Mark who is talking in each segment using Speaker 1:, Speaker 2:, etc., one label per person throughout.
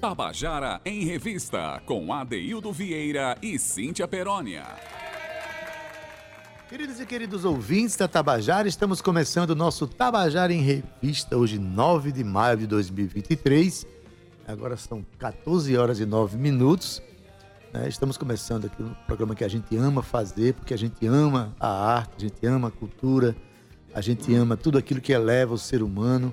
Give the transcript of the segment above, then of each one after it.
Speaker 1: Tabajara em Revista, com Adeildo Vieira e Cíntia Perónia.
Speaker 2: Queridos e queridos ouvintes da Tabajara, estamos começando o nosso Tabajara em Revista, hoje 9 de maio de 2023. Agora são 14 horas e 9 minutos. Né? Estamos começando aqui um programa que a gente ama fazer, porque a gente ama a arte, a gente ama a cultura, a gente ama tudo aquilo que eleva o ser humano.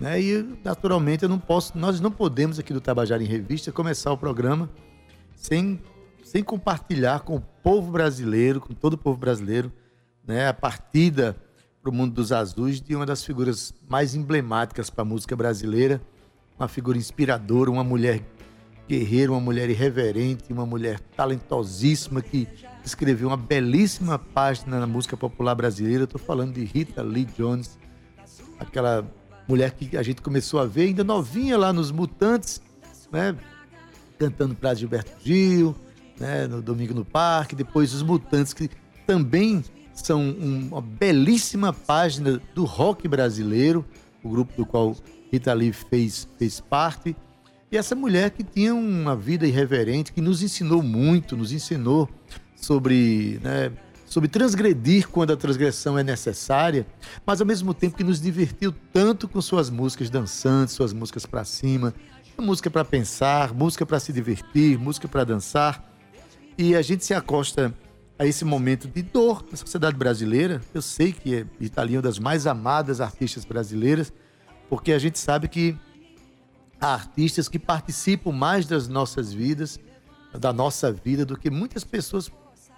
Speaker 2: Né? E, naturalmente, eu não posso, nós não podemos aqui do Tabajara em Revista começar o programa sem, sem compartilhar com o povo brasileiro, com todo o povo brasileiro, né? a partida para o mundo dos azuis de uma das figuras mais emblemáticas para a música brasileira, uma figura inspiradora, uma mulher guerreira, uma mulher irreverente, uma mulher talentosíssima que escreveu uma belíssima página na música popular brasileira. Estou falando de Rita Lee Jones, aquela mulher que a gente começou a ver ainda novinha lá nos Mutantes, né? Cantando para Gilberto Gil, né? No Domingo no Parque, depois os Mutantes que também são uma belíssima página do rock brasileiro, o grupo do qual Rita Lee fez, fez parte. E essa mulher que tinha uma vida irreverente, que nos ensinou muito, nos ensinou sobre né, sobre transgredir quando a transgressão é necessária, mas ao mesmo tempo que nos divertiu tanto com suas músicas dançantes, suas músicas para cima, música para pensar, música para se divertir, música para dançar. E a gente se acosta a esse momento de dor na sociedade brasileira. Eu sei que é Itália uma das mais amadas artistas brasileiras, porque a gente sabe que há artistas que participam mais das nossas vidas, da nossa vida, do que muitas pessoas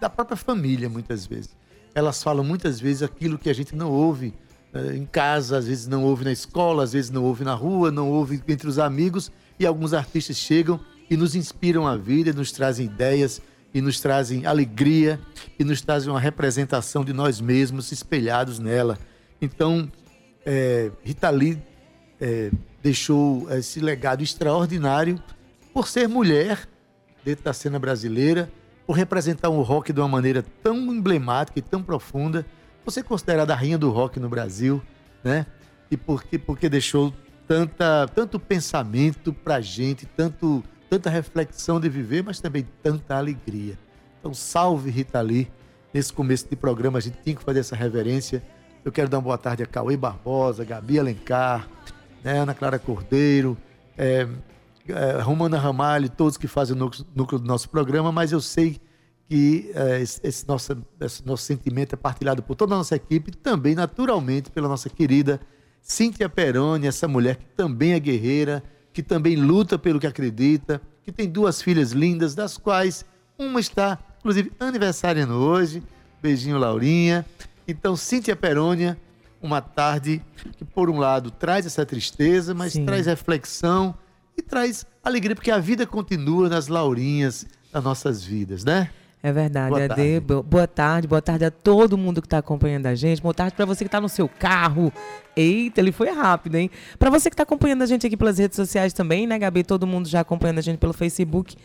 Speaker 2: da própria família, muitas vezes. Elas falam muitas vezes aquilo que a gente não ouve eh, em casa, às vezes não ouve na escola, às vezes não ouve na rua, não ouve entre os amigos, e alguns artistas chegam e nos inspiram a vida, nos trazem ideias, e nos trazem alegria, e nos trazem uma representação de nós mesmos espelhados nela. Então, é, Rita Lee é, deixou esse legado extraordinário por ser mulher dentro da cena brasileira, por representar o rock de uma maneira tão emblemática e tão profunda, você considerada a rainha do rock no Brasil, né? E porque, porque deixou tanta, tanto pensamento pra gente, tanto, tanta reflexão de viver, mas também tanta alegria. Então, salve Rita Lee. Nesse começo de programa, a gente tinha que fazer essa reverência. Eu quero dar uma boa tarde a Cauê Barbosa, Gabi Alencar, né, Ana Clara Cordeiro, é, é, Romana Ramalho, todos que fazem o núcleo, núcleo, do nosso programa, mas eu sei que é, esse, esse, nosso, esse nosso sentimento é partilhado por toda a nossa equipe, também naturalmente pela nossa querida Cíntia Peroni, essa mulher que também é guerreira, que também luta pelo que acredita, que tem duas filhas lindas, das quais uma está, inclusive, aniversariando hoje. Beijinho, Laurinha. Então, Cíntia Perônia, uma tarde que, por um lado, traz essa tristeza, mas Sim. traz reflexão e traz alegria, porque a vida continua nas laurinhas das nossas vidas, né?
Speaker 3: É verdade, boa Ade. Tarde. Boa tarde, boa tarde a todo mundo que está acompanhando a gente. Boa tarde para você que está no seu carro. Eita, ele foi rápido, hein? Para você que está acompanhando a gente aqui pelas redes sociais também, né, Gabi? Todo mundo já acompanhando a gente pelo Facebook.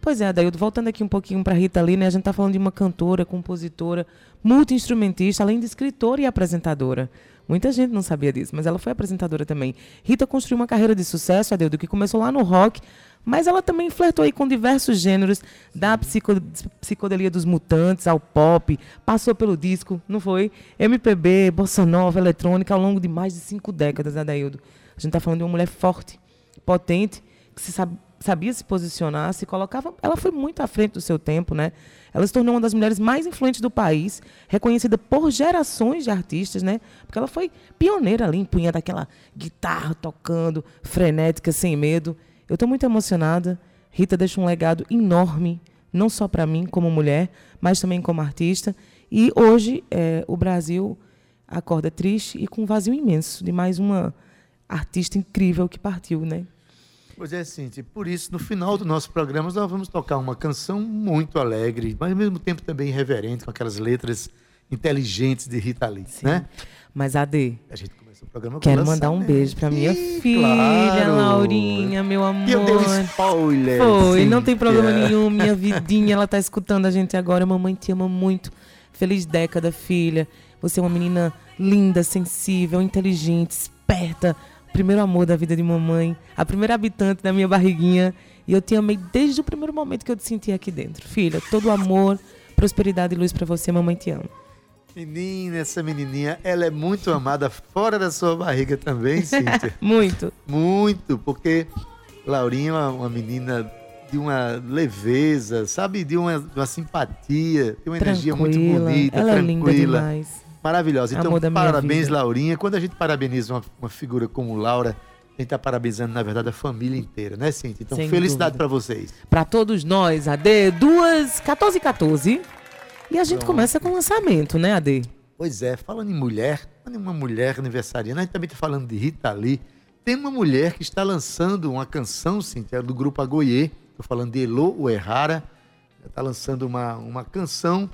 Speaker 3: Pois é, Adaildo, voltando aqui um pouquinho para Rita Lee, né? A gente está falando de uma cantora, compositora, multi-instrumentista, além de escritora e apresentadora. Muita gente não sabia disso, mas ela foi apresentadora também. Rita construiu uma carreira de sucesso, Adeudo, que começou lá no rock, mas ela também flertou aí com diversos gêneros, da psico, psicodelia dos mutantes ao pop, passou pelo disco, não foi? MPB, bossa nova, eletrônica, ao longo de mais de cinco décadas, Adaildo. A gente está falando de uma mulher forte, potente, que se sabe, sabia se posicionar, se colocava. Ela foi muito à frente do seu tempo, né? Ela se tornou uma das mulheres mais influentes do país, reconhecida por gerações de artistas, né? Porque ela foi pioneira ali, empunhando aquela guitarra tocando, frenética, sem medo. Eu estou muito emocionada. Rita deixa um legado enorme, não só para mim como mulher, mas também como artista. E hoje é, o Brasil acorda triste e com um vazio imenso de mais uma artista incrível que partiu, né?
Speaker 2: Pois é, Cintia. Por isso, no final do nosso programa, nós vamos tocar uma canção muito alegre, mas ao mesmo tempo também irreverente, com aquelas letras inteligentes de Rita Lee, Sim. né?
Speaker 3: Mas, Ade,
Speaker 2: a gente começou o programa
Speaker 3: Quero mandar um beijo pra minha filha, claro. Laurinha, meu amor. E
Speaker 2: eu dei um spoiler.
Speaker 3: Foi, não tem problema nenhum, minha vidinha, ela tá escutando a gente agora. Mamãe te ama muito. Feliz década, filha. Você é uma menina linda, sensível, inteligente, esperta, primeiro amor da vida de mamãe, a primeira habitante da minha barriguinha. E eu te amei desde o primeiro momento que eu te senti aqui dentro. Filha, todo amor, prosperidade e luz para você, mamãe te ama.
Speaker 2: Menina, essa menininha, ela é muito amada fora da sua barriga também, Cíntia.
Speaker 3: muito.
Speaker 2: Muito, porque Laurinha é uma, uma, menina de uma leveza, sabe? De uma, de uma simpatia, de uma energia muito bonita,
Speaker 3: ela
Speaker 2: tranquila.
Speaker 3: É linda demais.
Speaker 2: Maravilhosa. Então, parabéns, Laurinha. Quando a gente parabeniza uma, uma figura como Laura, a gente está parabenizando, na verdade, a família inteira, né, Cintia? Então, Sem felicidade para vocês.
Speaker 3: Para todos nós, AD, duas, 14 e 14. E a gente Pronto. começa com o lançamento, né, AD?
Speaker 2: Pois é, falando em mulher, falando em uma mulher aniversariante, a gente também está falando de Rita Lee. Tem uma mulher que está lançando uma canção, Cintia, do grupo Agoie. Estou falando de Elo Uerrara. Está lançando uma, uma canção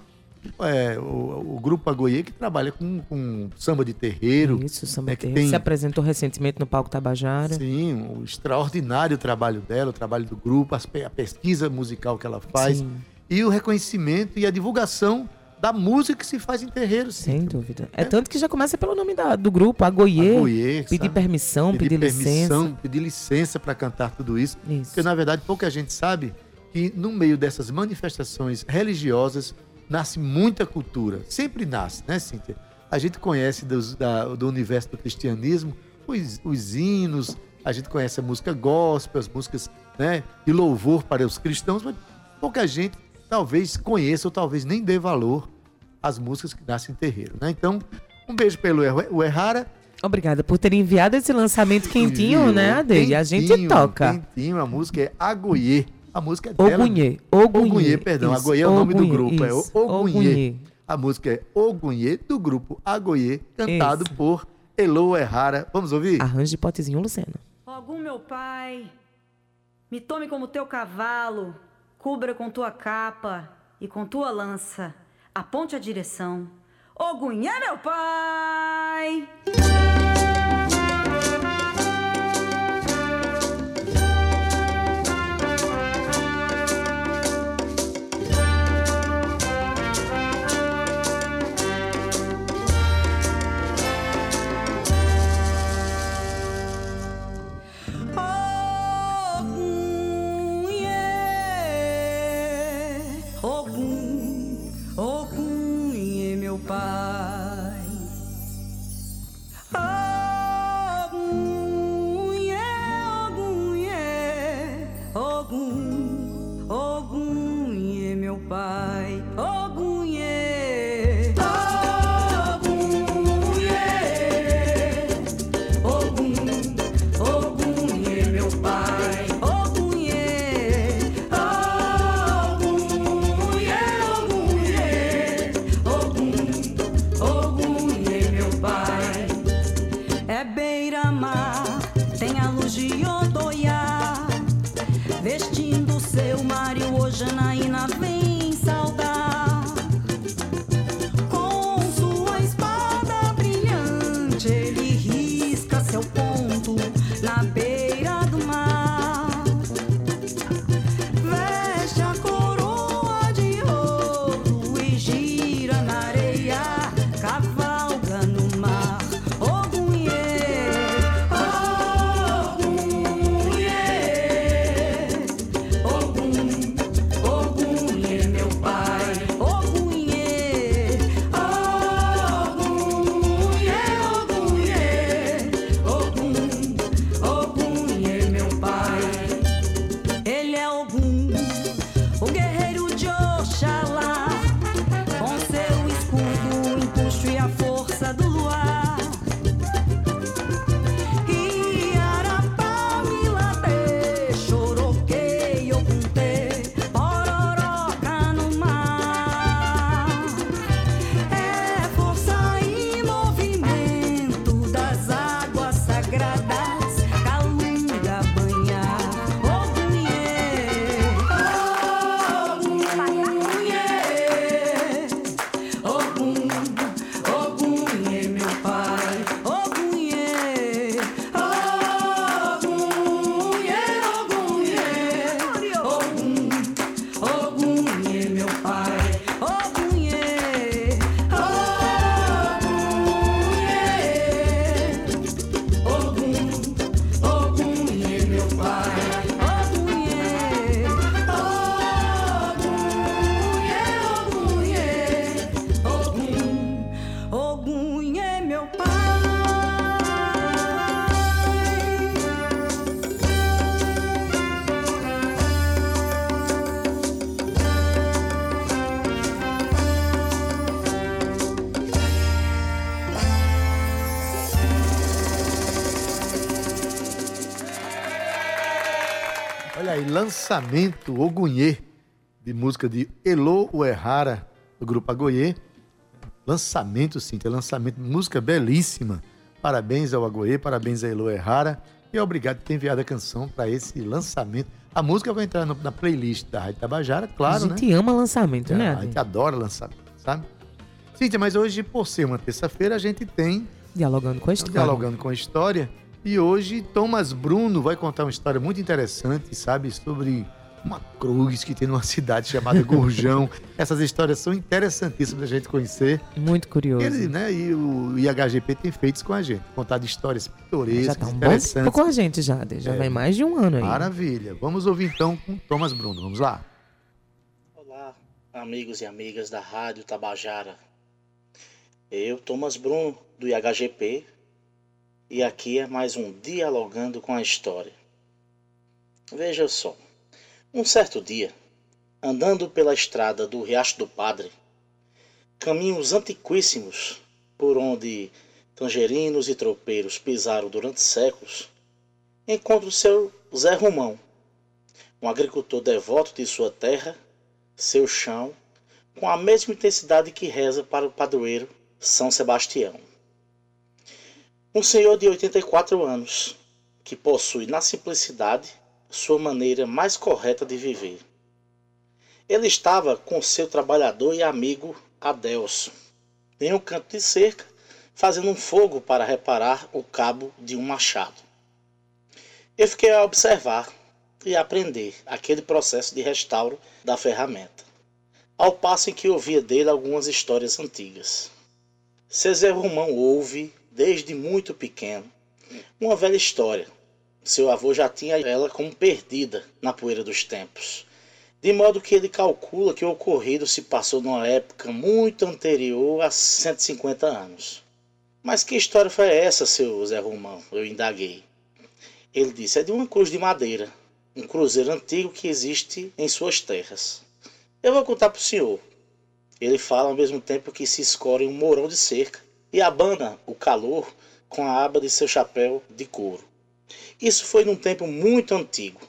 Speaker 2: é, o, o, grupo Agoie que trabalha com, com samba de terreiro.
Speaker 3: Isso, samba né, de terreiro. Tem, Se apresentou recentemente no palco Tabajara.
Speaker 2: Sim, o extraordinário trabalho dela, o trabalho do grupo, a pesquisa musical que ela faz sim. e o reconhecimento e a divulgação da música que se faz em terreiro. Sim.
Speaker 3: Sem dúvida. É, é, tanto que já começa pelo nome da, do grupo, Agoie. Agoie pedir sabe? permissão, pedir, pedir permissão, licença.
Speaker 2: Pedir licença para cantar tudo isso. isso. Porque, na verdade, pouca gente sabe que no meio dessas manifestações religiosas nasce muita cultura. Sempre nasce, né, Cíntia? A gente conhece dos, da, do universo do cristianismo os, os hinos, a gente conhece a música gospel, as músicas né, de louvor para os cristãos, mas pouca gente talvez conheça ou talvez nem dê valor às músicas que nascem em terreiro. Né? Então, um beijo pelo Errara.
Speaker 3: Obrigada por ter enviado esse lançamento quentinho, né, Ade? E a gente toca.
Speaker 2: Quentinho, a música é Agoie. A música é dela.
Speaker 3: Ogunhê. Ogunhê,
Speaker 2: Ogunhê perdão. Isso. Agoie é o nome Ogunhê, do grupo. É isso. É Ogunhê. Ogunhê. A música é Ogunhê, do grupo Agoie, cantado isso. por Elo Errara. Vamos ouvir?
Speaker 3: Arranjo de potezinho, Luciano.
Speaker 4: Ogum, meu pai, me tome como teu cavalo, cubra com tua capa e com tua lança, aponte a direção. Ogunhê, meu pai!
Speaker 2: Ogum, e meu pai. Ogum lançamento Ogunhê, de música de Elo Uehara, do grupo Agoie. Lançamento, sim, tem lançamento, música belíssima. Parabéns ao Agoie, parabéns a Elo Errara. E obrigado por ter enviado a canção para esse lançamento. A música vai entrar na playlist da Rádio Tabajara, claro,
Speaker 3: A gente
Speaker 2: né?
Speaker 3: ama lançamento, né?
Speaker 2: A gente adora lançamento, sabe? Cíntia, mas hoje, por ser uma terça-feira, a gente tem
Speaker 3: Dialogando com a história.
Speaker 2: Dialogando com a História. E hoje, Thomas Bruno vai contar uma história muito interessante, sabe? Sobre uma cruz que tem numa cidade chamada Gurjão. Essas histórias são interessantíssimas da gente conhecer.
Speaker 3: Muito curioso.
Speaker 2: Ele, né, e o IHGP tem feito isso com a gente. Contado histórias
Speaker 3: já
Speaker 2: pitorescas,
Speaker 3: tá um bom
Speaker 2: interessantes.
Speaker 3: tempo com a gente já. Já
Speaker 2: É.
Speaker 3: vai mais de um ano aí.
Speaker 2: Maravilha. Vamos ouvir então com Thomas Bruno. Vamos lá.
Speaker 5: Olá, amigos e amigas da Rádio Tabajara. Eu, Thomas Bruno, do IHGP, e aqui é mais um Dialogando com a História. Veja só, um certo dia, andando pela estrada do Riacho do Padre, caminhos antiquíssimos por onde tangerinos e tropeiros pisaram durante séculos, encontro o seu Zé Romão, um agricultor devoto de sua terra seu chão com a mesma intensidade que reza para o padroeiro São Sebastião. Um senhor de 84 anos que possui na simplicidade sua maneira mais correta de viver. Ele estava com seu trabalhador e amigo Adelso em um canto de cerca, fazendo um fogo para reparar o cabo de um machado. Eu fiquei a observar e aprender aquele processo de restauro da ferramenta, ao passo em que ouvia dele algumas histórias antigas. César Romão ouve, desde muito pequeno, uma velha história. Seu avô já tinha ela como perdida na poeira dos tempos, de modo que ele calcula que o ocorrido se passou numa época muito anterior a 150 anos. Mas que história foi essa, seu Zé Romão? Eu indaguei. Ele disse: é de uma cruz de madeira, um cruzeiro antigo que existe em suas terras. Eu vou contar para o senhor. Ele fala ao mesmo tempo que se escora em um mourão de cerca e abana o calor com a aba de seu chapéu de couro. Isso foi num tempo muito antigo,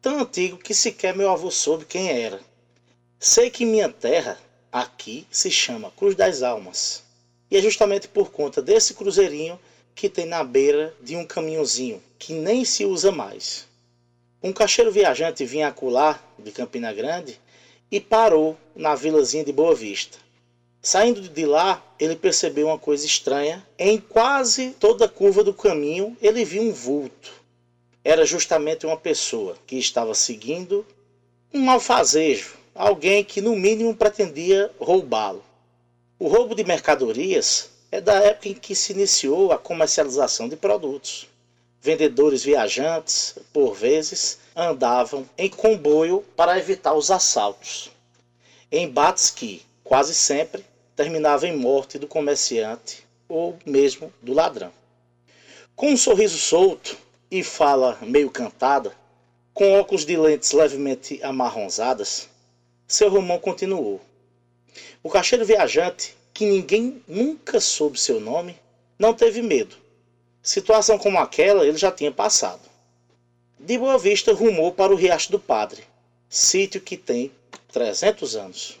Speaker 5: tão antigo que sequer meu avô soube quem era. Sei que minha terra aqui se chama Cruz das Almas, e é justamente por conta desse cruzeirinho que tem na beira de um caminhozinho que nem se usa mais. Um caixeiro viajante vinha acular de Campina Grande e parou na vilazinha de Boa Vista. Saindo de lá, ele percebeu uma coisa estranha. Em quase toda a curva do caminho, ele viu um vulto. Era justamente uma pessoa que estava seguindo um malfazejo, alguém que no mínimo pretendia roubá-lo. O roubo de mercadorias é da época em que se iniciou a comercialização de produtos. Vendedores viajantes, por vezes, andavam em comboio para evitar os assaltos. Embates que, quase sempre, terminavam em morte do comerciante ou mesmo do ladrão. Com um sorriso solto e fala meio cantada, com óculos de lentes levemente amarronzadas, seu Romão continuou. O caixeiro viajante, que ninguém nunca soube seu nome, não teve medo. Situação como aquela ele já tinha passado. De Boa Vista rumou para o Riacho do Padre, sítio que tem 300 anos.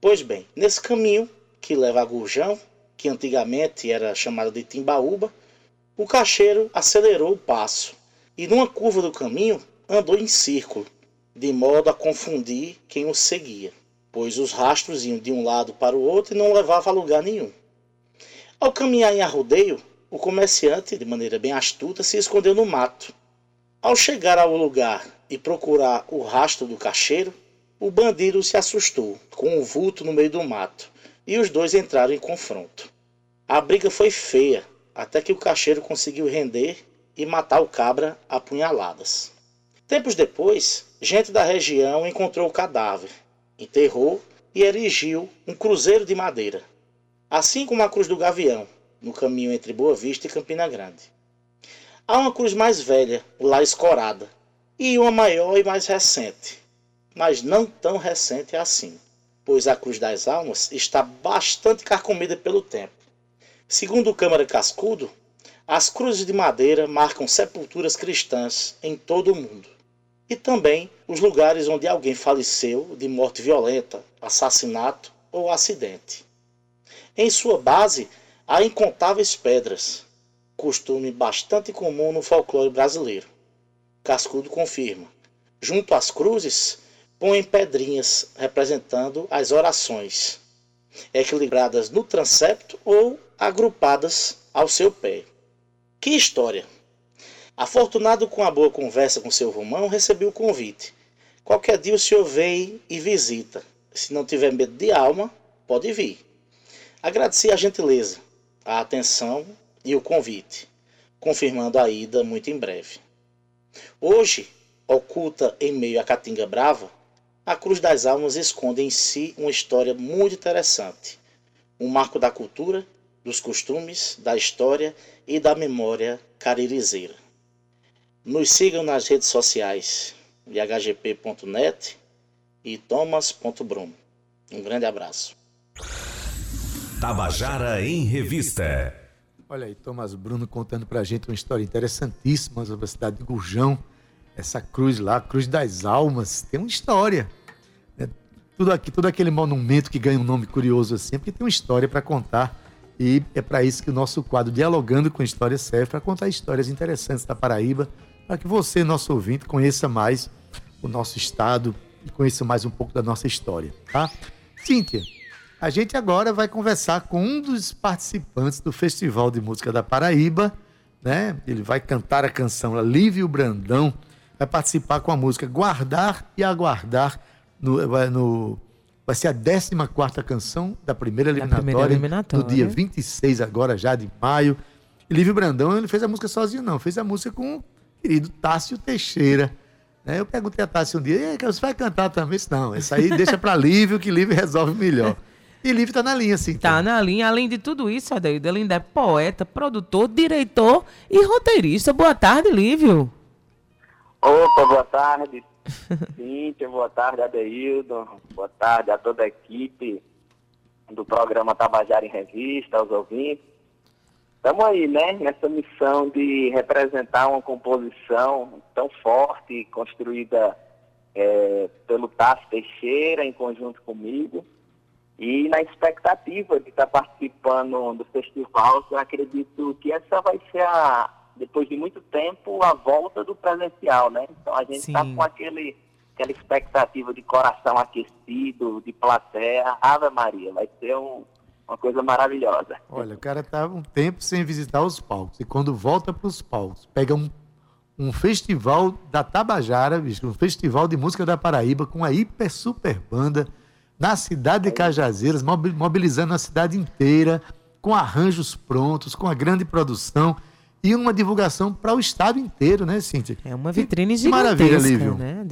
Speaker 5: Pois bem, nesse caminho que leva a Gurjão, que antigamente era chamado de Timbaúba, o caixeiro acelerou o passo e, numa curva do caminho, andou em círculo, de modo a confundir quem o seguia, pois os rastros iam de um lado para o outro e não levavam a lugar nenhum. Ao caminhar em arrodeio, o comerciante, de maneira bem astuta, se escondeu no mato. Ao chegar ao lugar e procurar o rastro do caixeiro, o bandido se assustou com o vulto no meio do mato e os dois entraram em confronto. A briga foi feia, até que o caixeiro conseguiu render e matar o cabra a punhaladas. Tempos depois, gente da região encontrou o cadáver, enterrou e erigiu um cruzeiro de madeira, assim como a Cruz do Gavião, no caminho entre Boa Vista e Campina Grande. Há uma cruz mais velha, lá escorada, e uma maior e mais recente, mas não tão recente assim, pois a Cruz das Almas está bastante carcomida pelo tempo. Segundo o Câmara Cascudo, as cruzes de madeira marcam sepulturas cristãs em todo o mundo. e também os lugares onde alguém faleceu de morte violenta, assassinato ou acidente. Em sua base, há incontáveis pedras, costume bastante comum no folclore brasileiro. Cascudo confirma. Junto às cruzes, põem pedrinhas representando as orações, equilibradas no transepto ou agrupadas ao seu pé. Que história! Afortunado com a boa conversa com seu Romão, recebeu o convite. Qualquer dia o senhor vem e visita. Se não tiver medo de alma, pode vir. Agradeci a gentileza, a atenção e o convite, confirmando a ida muito em breve. Hoje, oculta em meio à Caatinga Brava, a Cruz das Almas esconde em si uma história muito interessante, um marco da cultura, dos costumes, da história e da memória caririzeira. Nos sigam nas redes sociais ihgp.net e thomas.brum. Um grande abraço.
Speaker 1: Tabajara em Revista.
Speaker 2: Olha aí, Thomas Bruno contando pra gente uma história interessantíssima sobre a cidade de Gurjão. Essa cruz lá, a Cruz das Almas, tem uma história. Né? Tudo aqui, todo aquele monumento que ganha um nome curioso assim, é porque tem uma história para contar. E é para isso que o nosso quadro Dialogando com História serve, para contar histórias interessantes da Paraíba, para que você, nosso ouvinte, conheça mais o nosso estado e conheça mais um pouco da nossa história, tá? Cíntia, a gente agora vai conversar com um dos participantes do Festival de Música da Paraíba, né? Ele vai cantar a canção Lívio Brandão, vai participar com a música Guardar e Aguardar no, no vai ser a 14 quarta canção da primeira eliminatória, da primeira eliminatória, do dia 26 agora já de maio. E Lívio Brandão, ele fez a música sozinho não, fez a música com querido Tássio Teixeira. Né? Eu perguntei a Tássio um dia, você vai cantar também? Não, isso aí deixa para Lívio, que Lívio resolve melhor. E Lívio tá na linha, sim.
Speaker 3: Tá então. na linha. Além de tudo isso, Adeildo, ele ainda é poeta, produtor, diretor e roteirista. Boa tarde, Lívio.
Speaker 6: Opa, boa tarde. Cíntia, boa tarde, Adeildo. Boa tarde a toda a equipe do programa Tabajara em Revista, aos ouvintes. Estamos aí, né, nessa missão de representar uma composição tão forte, construída é, pelo Tassi Teixeira, em conjunto comigo, e na expectativa de estar participando do festival, eu acredito que essa vai ser, a, depois de muito tempo, a volta do presencial, né? Então a gente está com aquele, aquela expectativa de coração aquecido, de plateia. Ave Maria, vai ser um uma coisa maravilhosa.
Speaker 2: Olha, o cara tá um tempo sem visitar os palcos. E quando volta para os palcos, pega um, um festival da Tabajara, bicho, um festival de música da Paraíba com a hiper super banda na cidade de Cajazeiras, mobilizando a cidade inteira, com arranjos prontos, com a grande produção e uma divulgação para o estado inteiro, né, Cíntia?
Speaker 3: É uma vitrine que, gigantesca, maravilha, Lívio. né?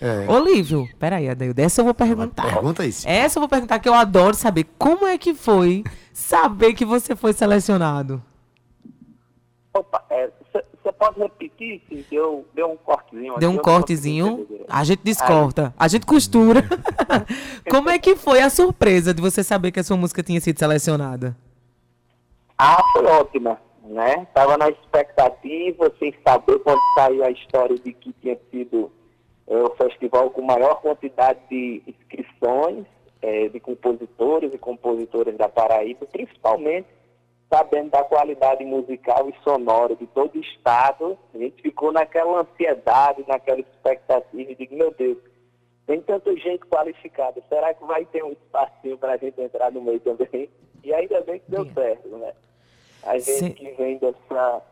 Speaker 3: É. Olívio, peraí, Adaildo, essa eu vou perguntar.
Speaker 2: Pergunta isso.
Speaker 3: Essa eu vou perguntar que eu adoro saber. Como é que foi saber que você foi selecionado?
Speaker 6: Opa, você é, pode repetir? Deu, deu um cortezinho.
Speaker 3: Deu um cortezinho, a gente descorta, a gente costura. Como é que foi a surpresa de você saber que a sua música tinha sido selecionada?
Speaker 6: Ah, foi ótima, né? Tava na expectativa, sem saber quando saiu a história de que tinha sido é o festival com maior quantidade de inscrições é, de compositores e compositoras da Paraíba, principalmente sabendo da qualidade musical e sonora de todo o estado, a gente ficou naquela ansiedade, naquela expectativa de, meu Deus, tem tanta gente qualificada, será que vai ter um espacinho para a gente entrar no meio também? E ainda bem que deu certo, né? A gente Sim. que vem dessa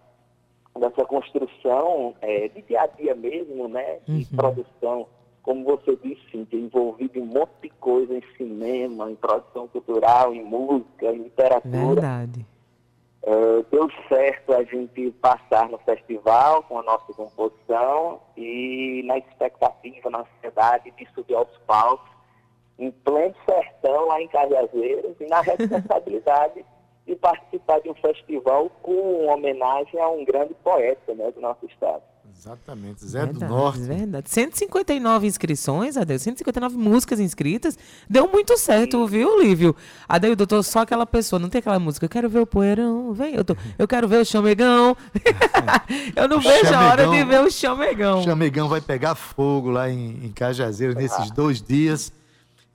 Speaker 6: dessa construção é, de dia a dia mesmo, né? De uhum. produção, como você disse, envolvido em um monte de coisa, em cinema, em produção cultural, em música, em literatura.
Speaker 3: Verdade.
Speaker 6: É, deu certo a gente passar no festival com a nossa composição e na expectativa, na ansiedade de subir aos palcos, em pleno sertão, lá em Cajazeiras, e na responsabilidade e participar de um festival com homenagem a um grande poeta né, do nosso estado.
Speaker 2: Exatamente, Zé
Speaker 3: verdade,
Speaker 2: do Norte.
Speaker 3: Verdade. 159 inscrições, Adeus. 159 músicas inscritas. Deu muito certo, viu, Lívio? Adeus, doutor, só aquela pessoa, não tem aquela música. Eu quero ver o poeirão, vem. Eu, tô, eu quero ver o chamegão. eu não vejo a hora de ver o chamegão.
Speaker 2: O chamegão vai pegar fogo lá em, em Cajazeiro nesses dois dias.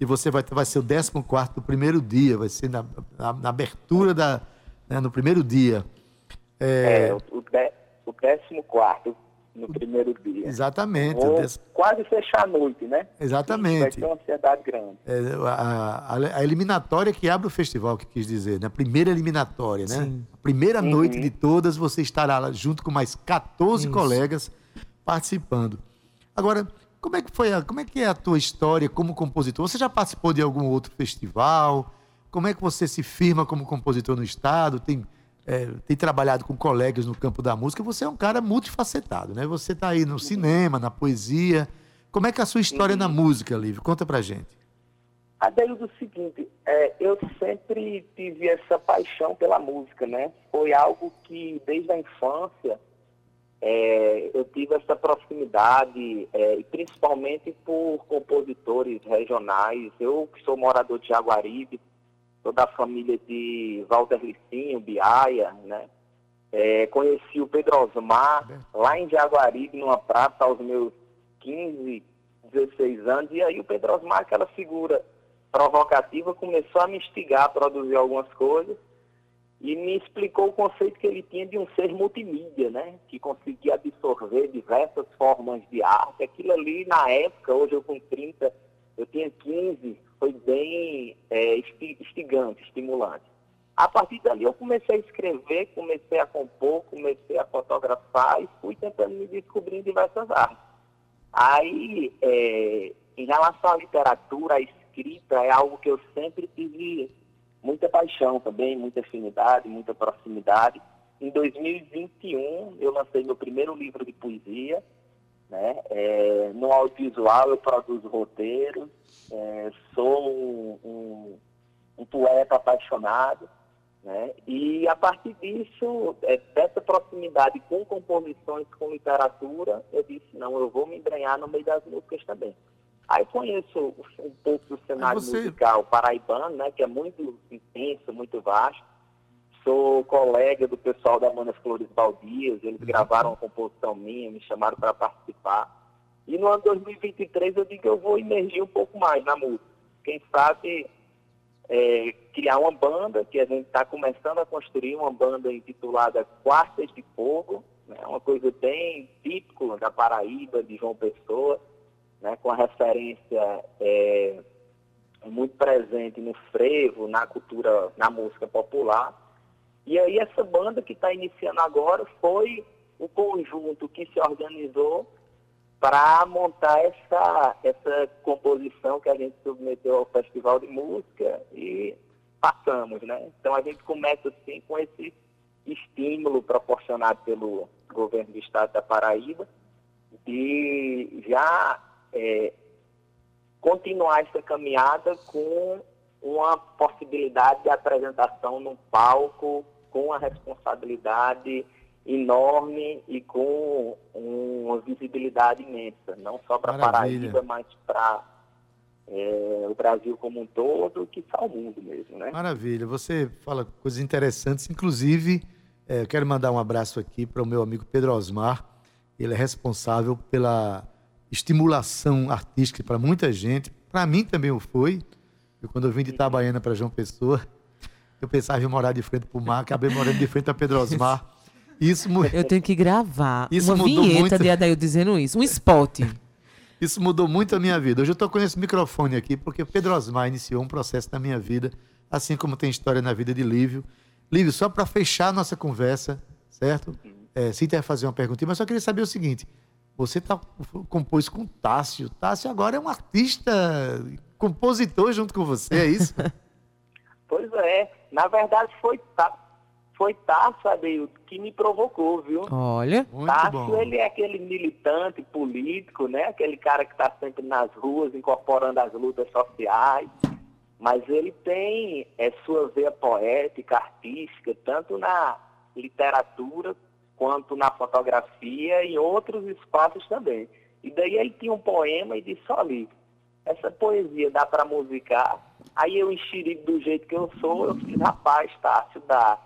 Speaker 2: E você vai, vai ser o 14 do primeiro dia, vai ser na, na, na abertura da. Né, no primeiro dia.
Speaker 6: É, é o, o, de, o 14 no primeiro dia.
Speaker 2: Exatamente.
Speaker 6: Ou quase fechar a noite, né?
Speaker 2: Exatamente. Vai
Speaker 6: ter uma ansiedade grande.
Speaker 2: É, a, a, a, eliminatória que abre o festival, que quis dizer, né? A primeira eliminatória, né? Sim. A primeira uhum. noite de todas, você estará lá junto com mais 14 Isso. colegas participando. Agora, como é que foi a, como é que é a tua história como compositor? Você já participou de algum outro festival? Como é que você se firma como compositor no estado? Tem é, tem trabalhado com colegas no campo da música, você é um cara multifacetado, né? Você está aí no cinema, na poesia. Como é que é a sua história na música, Lívio? Conta pra gente.
Speaker 6: Adeus, do seguinte, é, eu sempre tive essa paixão pela música, né? Foi algo que, desde a infância, é, eu tive essa proximidade, é, principalmente por compositores regionais. Eu, que sou morador de Jaguaribe, toda a família de Walter Licinho, Biaia, né? É, conheci o Pedro Osmar lá em Jaguaribe, numa praça, aos meus 15, 16 anos, e aí o Pedro Osmar, aquela figura provocativa, começou a me instigar a produzir algumas coisas e me explicou o conceito que ele tinha de um ser multimídia, né? Que conseguia absorver diversas formas de arte. Aquilo ali, na época, hoje eu com 30, eu tinha 15, foi bem é, instigante, estimulante. A partir dali eu comecei a escrever, comecei a compor, comecei a fotografar e fui tentando me descobrir em diversas artes. Aí, é, em relação à literatura, a escrita é algo que eu sempre tive muita paixão também, muita afinidade, muita proximidade. Em 2021, eu lancei meu primeiro livro de poesia, né? É, no audiovisual eu produzo roteiros, é, sou um, um, um, poeta apaixonado, né? e a partir disso, é, dessa proximidade com composições, com literatura, eu disse, não, eu vou me embrenhar no meio das músicas também. Aí conheço um pouco do cenário você... musical paraibano, né, que é muito intenso, muito vasto, Sou colega do pessoal da Manas Flores Baldias, eles uhum. gravaram uma composição minha, me chamaram para participar. E no ano 2023 eu digo que eu vou emergir um pouco mais na música. Quem sabe é, criar uma banda, que a gente está começando a construir uma banda intitulada Quartas de Fogo, né, uma coisa bem típica da Paraíba, de João Pessoa, né, com a referência é, muito presente no frevo, na cultura, na música popular. E aí essa banda que está iniciando agora foi o conjunto que se organizou para montar essa, essa composição que a gente submeteu ao Festival de Música e passamos, né? Então a gente começa assim com esse estímulo proporcionado pelo governo do estado da Paraíba de já é, continuar essa caminhada com uma possibilidade de apresentação no palco com uma responsabilidade enorme e com uma visibilidade imensa, não só para Paraíba, mas para é, o Brasil como um todo, que está o mundo mesmo, né?
Speaker 2: Maravilha, você fala coisas interessantes, inclusive é, eu quero mandar um abraço aqui para o meu amigo Pedro Osmar, ele é responsável pela estimulação artística para muita gente, para mim também o foi, eu, quando eu vim de Itabaiana para João Pessoa, eu pensava em morar de frente para o mar, acabei morando de frente a Pedro Osmar. Isso,
Speaker 3: eu tenho que gravar isso uma vinheta muito... de Adail dizendo isso, um spot.
Speaker 2: Isso mudou muito a minha vida. Hoje eu estou com esse microfone aqui porque Pedro Osmar iniciou um processo na minha vida, assim como tem história na vida de Lívio. Lívio, só para fechar a nossa conversa, certo? É, Cíntia fazer uma perguntinha, mas só queria saber o seguinte: você tá, compôs com Tássio. Tássio agora é um artista compositor junto com você, é isso?
Speaker 6: pois é. Na verdade, foi foi Tássio, Adeildo, que me provocou, viu?
Speaker 3: Olha,
Speaker 6: Tássio, ele é aquele militante político, né? Aquele cara que está sempre nas ruas, incorporando as lutas sociais. Mas ele tem é, sua veia poética, artística, tanto na literatura quanto na fotografia e outros espaços também. E daí ele tinha um poema e disse, olha, essa poesia dá para musicar. Aí eu enxeri do jeito que eu sou, eu fiz, rapaz, Tássio, dá.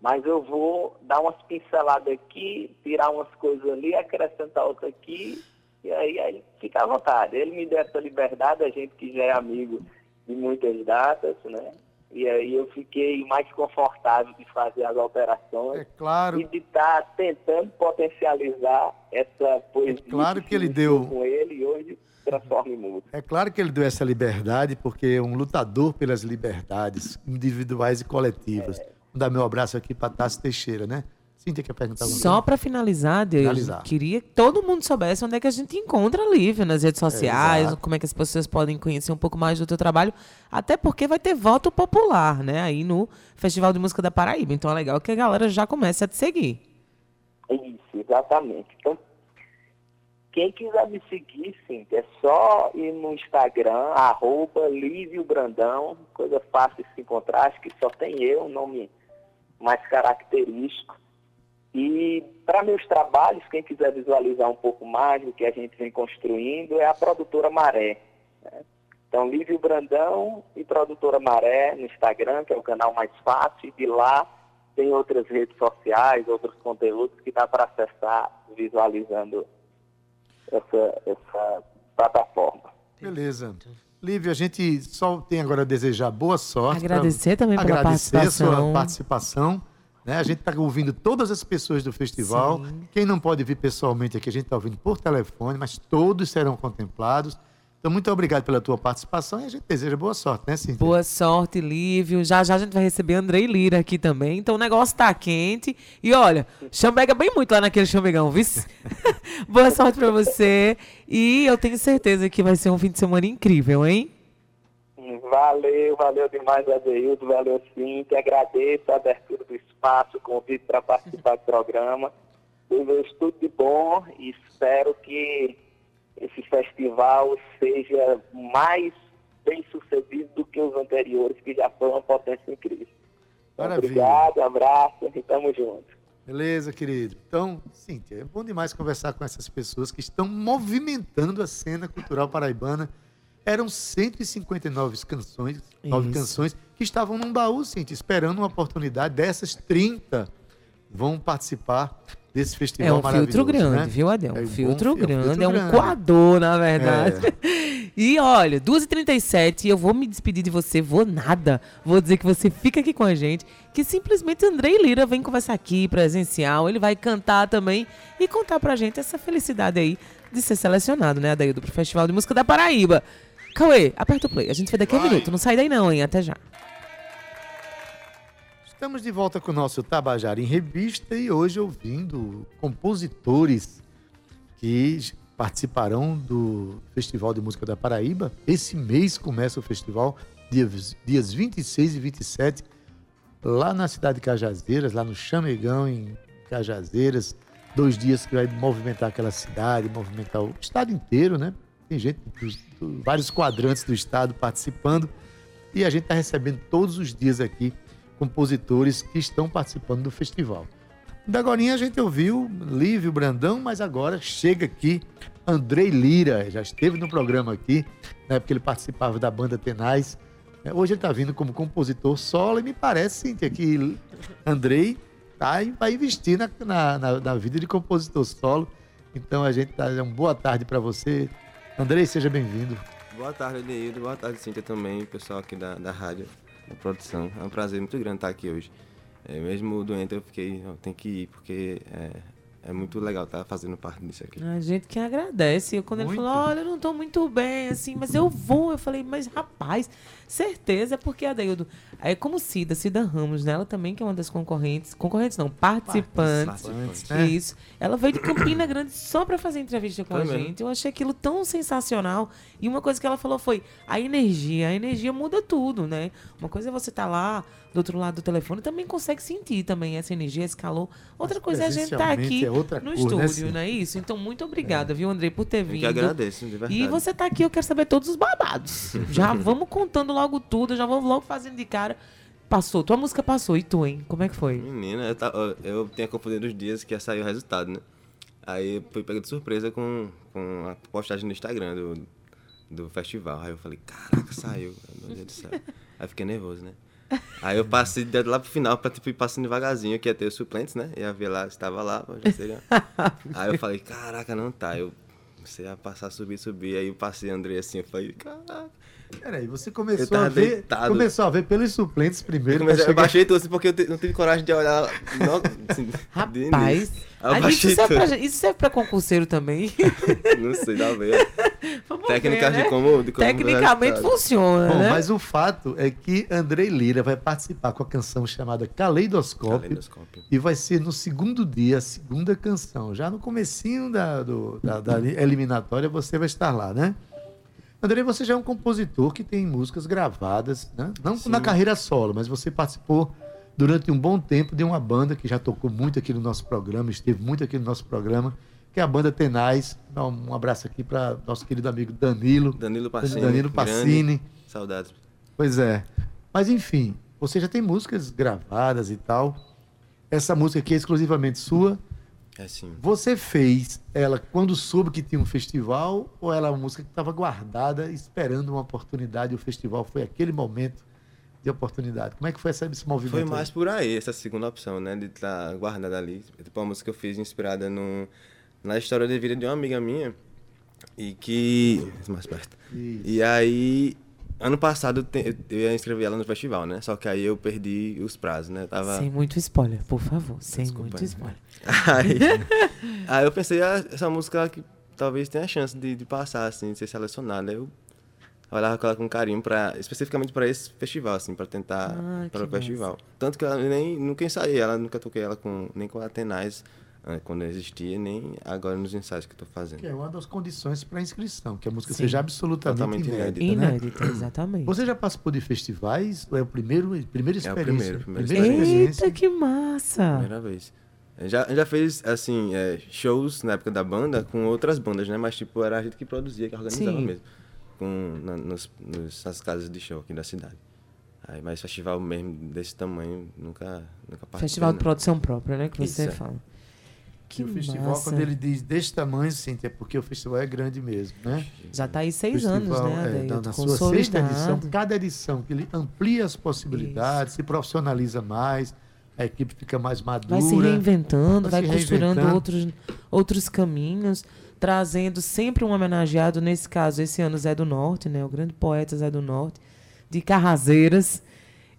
Speaker 6: Mas eu vou dar umas pinceladas aqui, tirar umas coisas ali, acrescentar outra aqui, e aí, aí fica à vontade. Ele me deu essa liberdade, a gente que já é amigo de muitas datas, né? E aí eu fiquei mais confortável de fazer as alterações
Speaker 2: É claro.
Speaker 6: e de estar tentando potencializar essa poesia.
Speaker 2: É claro que ele
Speaker 6: iniciou
Speaker 2: deu-
Speaker 6: com ele e hoje transforma em música.
Speaker 2: É claro que ele deu essa liberdade, porque é um lutador pelas liberdades individuais e coletivas. Vou dar meu abraço aqui para Tassi Teixeira, né? Cíntia quer perguntar alguma
Speaker 3: Só pra finalizar, Deus,
Speaker 2: Finalizar.
Speaker 3: queria que todo mundo soubesse onde é que a gente encontra a Lívia nas redes sociais,
Speaker 2: exato.
Speaker 3: como é que as pessoas podem conhecer um pouco mais do teu trabalho, até porque vai ter voto popular, né, aí no Festival de Música da Paraíba. Então é legal que a galera já comece a te seguir.
Speaker 6: Isso, exatamente. Então, quem quiser me seguir, sim, é só ir no Instagram, arroba Lívio Brandão, coisa fácil de se encontrar, acho que só tem eu, um nome mais característico. E para meus trabalhos, quem quiser visualizar um pouco mais do que a gente vem construindo, é a produtora Maré. né? Então, Lívio Brandão e produtora Maré no Instagram, que é o canal mais fácil, e de lá tem outras redes sociais, outros conteúdos que dá para acessar visualizando essa, essa plataforma.
Speaker 2: Beleza. Lívia, a gente só tem agora a desejar boa sorte.
Speaker 3: Agradecer também pela
Speaker 2: agradecer a sua
Speaker 3: participação.
Speaker 2: Né? A gente está ouvindo todas as pessoas do festival.
Speaker 3: Sim.
Speaker 2: Quem não pode vir pessoalmente aqui, a gente está ouvindo por telefone, mas todos serão contemplados. Então, muito obrigado pela tua participação e a gente deseja boa sorte, né, Cíntia?
Speaker 3: Boa sorte, Lívio. Já já a gente vai receber Andrei Lira aqui também. Então o negócio tá quente. E olha, chambega bem muito lá naquele chambegão, viu? Boa sorte pra você. E eu tenho certeza que vai ser um fim de semana incrível, hein?
Speaker 6: Valeu, valeu demais, Adeildo, valeu sim, que agradeço a abertura do espaço, o convite para participar do programa. Desejo tudo de bom e espero que esse festival seja mais bem sucedido do que os anteriores, que já foi uma potência incrível.
Speaker 2: Maravilha.
Speaker 6: Obrigado, abraço e tamo junto.
Speaker 2: Beleza, querido. Então, Cíntia, é bom demais conversar com essas pessoas que estão movimentando a cena cultural paraibana. Eram 159 canções, nove canções que estavam num baú, Cíntia, esperando uma oportunidade. Dessas 30 vão participar desse
Speaker 3: É
Speaker 2: festival
Speaker 3: um
Speaker 2: maravilhoso.
Speaker 3: filtro grande,
Speaker 2: né?
Speaker 3: viu, Adel?
Speaker 2: É
Speaker 3: Um
Speaker 2: um
Speaker 3: filtro
Speaker 2: bom- é um
Speaker 3: grande, é um
Speaker 2: grande.
Speaker 3: coador, na verdade.
Speaker 2: É.
Speaker 3: E olha, 2h37, eu vou me despedir de você, vou nada. Vou dizer que você fica aqui com a gente, que simplesmente Andrei Lira vem conversar aqui, presencial. Ele vai cantar também e contar pra gente essa felicidade aí de ser selecionado, né, Adaildo, pro Festival de Música da Paraíba. Cauê, aperta o play. A gente vai daqui a
Speaker 2: Vai.
Speaker 3: minuto. Não sai daí não, hein? Até já.
Speaker 2: Estamos de volta com o nosso Tabajara em Revista e hoje ouvindo compositores que participarão do Festival de Música da Paraíba. Esse mês começa o festival, dias, dias 26 e 27, lá na cidade de Cajazeiras, lá no Chamegão, em Cajazeiras. Dois dias que vai movimentar aquela cidade, movimentar o estado inteiro, né? Tem gente de vários quadrantes do estado participando. E a gente está recebendo todos os dias aqui compositores que estão participando do festival. Da Agorinha a gente ouviu Lívio Brandão, mas agora chega aqui Andrei Lira, já esteve no programa aqui, na época ele participava da banda Tenaz. É, Hoje ele está vindo como compositor solo e me parece, Cíntia, que Andrei tá, vai investir na, na, na- vida de compositor solo. Então a gente dá uma boa tarde para você. Andrei, seja bem-vindo.
Speaker 7: Boa tarde, Adeildo. Boa tarde, Cíntia, também, o pessoal aqui da, da rádio, da produção. É um prazer muito grande estar aqui hoje. É, mesmo doente, eu fiquei, eu tenho que ir, porque é, é muito legal estar fazendo parte disso aqui.
Speaker 3: A gente que agradece. Quando ele
Speaker 2: Muito.
Speaker 3: falou, olha, eu não tô muito bem, assim, mas eu vou. Eu falei, mas rapaz, certeza, porque a Daildo. É como Cida, Cida Ramos, né? Ela também, que é uma das concorrentes. Concorrentes não, participantes.
Speaker 2: Participantes, né?
Speaker 3: Isso. Ela veio de Campina Grande só pra fazer entrevista com
Speaker 7: Foi
Speaker 3: a
Speaker 7: mesmo?
Speaker 3: gente. Eu achei aquilo tão sensacional. E uma coisa que ela falou foi a energia. A energia muda tudo, né? Uma coisa é você estar lá do outro lado do telefone também consegue sentir também essa energia, esse calor. Outra
Speaker 2: Mas
Speaker 3: coisa é a gente estar
Speaker 2: presencialmente
Speaker 3: aqui
Speaker 2: é
Speaker 3: no
Speaker 2: cor, né,
Speaker 3: estúdio,
Speaker 2: Cíntia?
Speaker 3: não é isso? Então, muito obrigada, viu, Andrei, por ter
Speaker 7: Eu
Speaker 3: vindo.
Speaker 7: que agradeço, de verdade.
Speaker 3: E você tá aqui, eu quero saber todos os babados. já vamos contando logo tudo, já vamos logo fazendo de cara. passou, tua música passou, e tu, hein? Como é que foi?
Speaker 7: Menina, eu, tava, eu tinha confundido os dias que ia sair o resultado, né? Aí fui pego de surpresa com, com a postagem no Instagram do, do festival. Aí eu falei, caraca, saiu. Meu Deus do céu. Aí fiquei nervoso, né? Aí eu passei de lá pro final pra tipo, ir passando devagarzinho, que ia ter os suplentes, né? Ia ver lá, estava lá, já seria. Aí eu falei, caraca, não tá. Eu comecei a passar, subir, subir. Aí eu passei André assim, eu falei, caraca.
Speaker 2: Peraí, você começou
Speaker 7: Eu
Speaker 2: a ver.
Speaker 7: deitado.
Speaker 2: Começou a ver pelos suplentes
Speaker 7: Eu,
Speaker 2: primeiro.
Speaker 7: comecei,
Speaker 2: pra
Speaker 7: eu baixei tudo assim porque eu te- não tive coragem de olhar. Não, assim,
Speaker 3: Rapaz,
Speaker 7: eu
Speaker 3: isso, serve pra, isso serve pra concurseiro também.
Speaker 7: Não sei, dá a ver. Técnicas
Speaker 3: né?
Speaker 7: de como. De como
Speaker 3: Tecnicamente funciona,
Speaker 2: Bom,
Speaker 3: né?
Speaker 2: mas o fato é que Andrei Lira vai participar com a canção chamada Caleidoscópio.
Speaker 7: Caleidoscópio.
Speaker 2: E vai ser no segundo dia, a segunda canção. Já no comecinho da, do- da, da eliminatória você vai estar lá, né? Andrei, você já é um compositor que tem músicas gravadas, né? Não
Speaker 7: Sim.
Speaker 2: na carreira solo, mas você participou durante um bom tempo de uma banda que já tocou muito aqui no nosso programa, esteve muito aqui no nosso programa, que é a banda Tenaz. Dá um abraço aqui para nosso querido amigo Danilo.
Speaker 7: Danilo Passini.
Speaker 2: Danilo
Speaker 7: grande.
Speaker 2: Passini.
Speaker 7: Saudades.
Speaker 2: Pois é. Mas enfim, você já tem músicas gravadas e tal. Essa música aqui é exclusivamente sua.
Speaker 7: É.
Speaker 2: Você fez ela quando soube que tinha um festival ou ela é uma música que estava guardada esperando uma oportunidade e o festival foi aquele momento de oportunidade? Como é que foi essa- esse movimento?
Speaker 7: Foi
Speaker 2: aí?
Speaker 7: mais por aí, essa segunda opção, né? De estar guardada ali. Tipo, uma música que eu fiz inspirada no, na história de vida de uma amiga minha. E que. Mais perto.
Speaker 2: Isso.
Speaker 7: E aí. Ano passado eu ia inscrever ela no festival, né? Só que aí eu perdi os prazos, né? Tava.
Speaker 3: Sem muito spoiler, por favor. Sem
Speaker 7: Desculpa
Speaker 3: muito spoiler.
Speaker 7: Aí, aí eu pensei, ah, essa música que talvez tenha chance de, de passar, assim, de ser selecionada. Eu olhava com ela com carinho, pra, especificamente para esse festival, assim, para tentar
Speaker 3: Ah,
Speaker 7: para o festival. Tanto que ela nem nunca ensaiei, ela nunca toquei ela com nem com a Tenaz eh, quando existia, nem agora nos ensaios que eu tô fazendo.
Speaker 2: Que é uma das condições para inscrição, que a música
Speaker 3: Sim.
Speaker 2: seja absolutamente
Speaker 7: Totalmente
Speaker 2: inédita,
Speaker 7: inédita,
Speaker 2: né?
Speaker 3: Inédita, exatamente.
Speaker 2: Você já participou de festivais? Ou é o primeiro, primeira
Speaker 7: É o
Speaker 2: experiência?
Speaker 7: primeiro, primeira
Speaker 3: Eita, que massa!
Speaker 7: Primeira vez. Já, já fez, assim, eh, shows na época da banda com outras bandas, né? Mas, tipo, era a gente que produzia, que organizava
Speaker 3: Sim.
Speaker 7: mesmo. Com, na, nos, nos- nas casas de show aqui da cidade. Aí, mas festival mesmo desse tamanho, nunca, nunca participei.
Speaker 3: Festival de
Speaker 7: não.
Speaker 3: produção própria, né? Que você
Speaker 7: Isso, é.
Speaker 2: Que
Speaker 3: Que
Speaker 2: o festival,
Speaker 3: massa.
Speaker 2: quando ele diz desse tamanho, sim, é porque o festival é grande mesmo, né?
Speaker 3: Já tá aí seis
Speaker 2: Festival,
Speaker 3: anos, né,
Speaker 2: é, na, na sua sexta edição, cada edição que ele amplia as possibilidades, se profissionaliza mais, a equipe fica mais madura.
Speaker 3: Vai se reinventando,
Speaker 2: vai
Speaker 3: vai,
Speaker 2: se
Speaker 3: costurando
Speaker 2: reinventando.
Speaker 3: outros, outros caminhos, trazendo sempre um homenageado, nesse caso, esse ano Zé do Norte, né? O grande poeta Zé do Norte, de Carraseiras.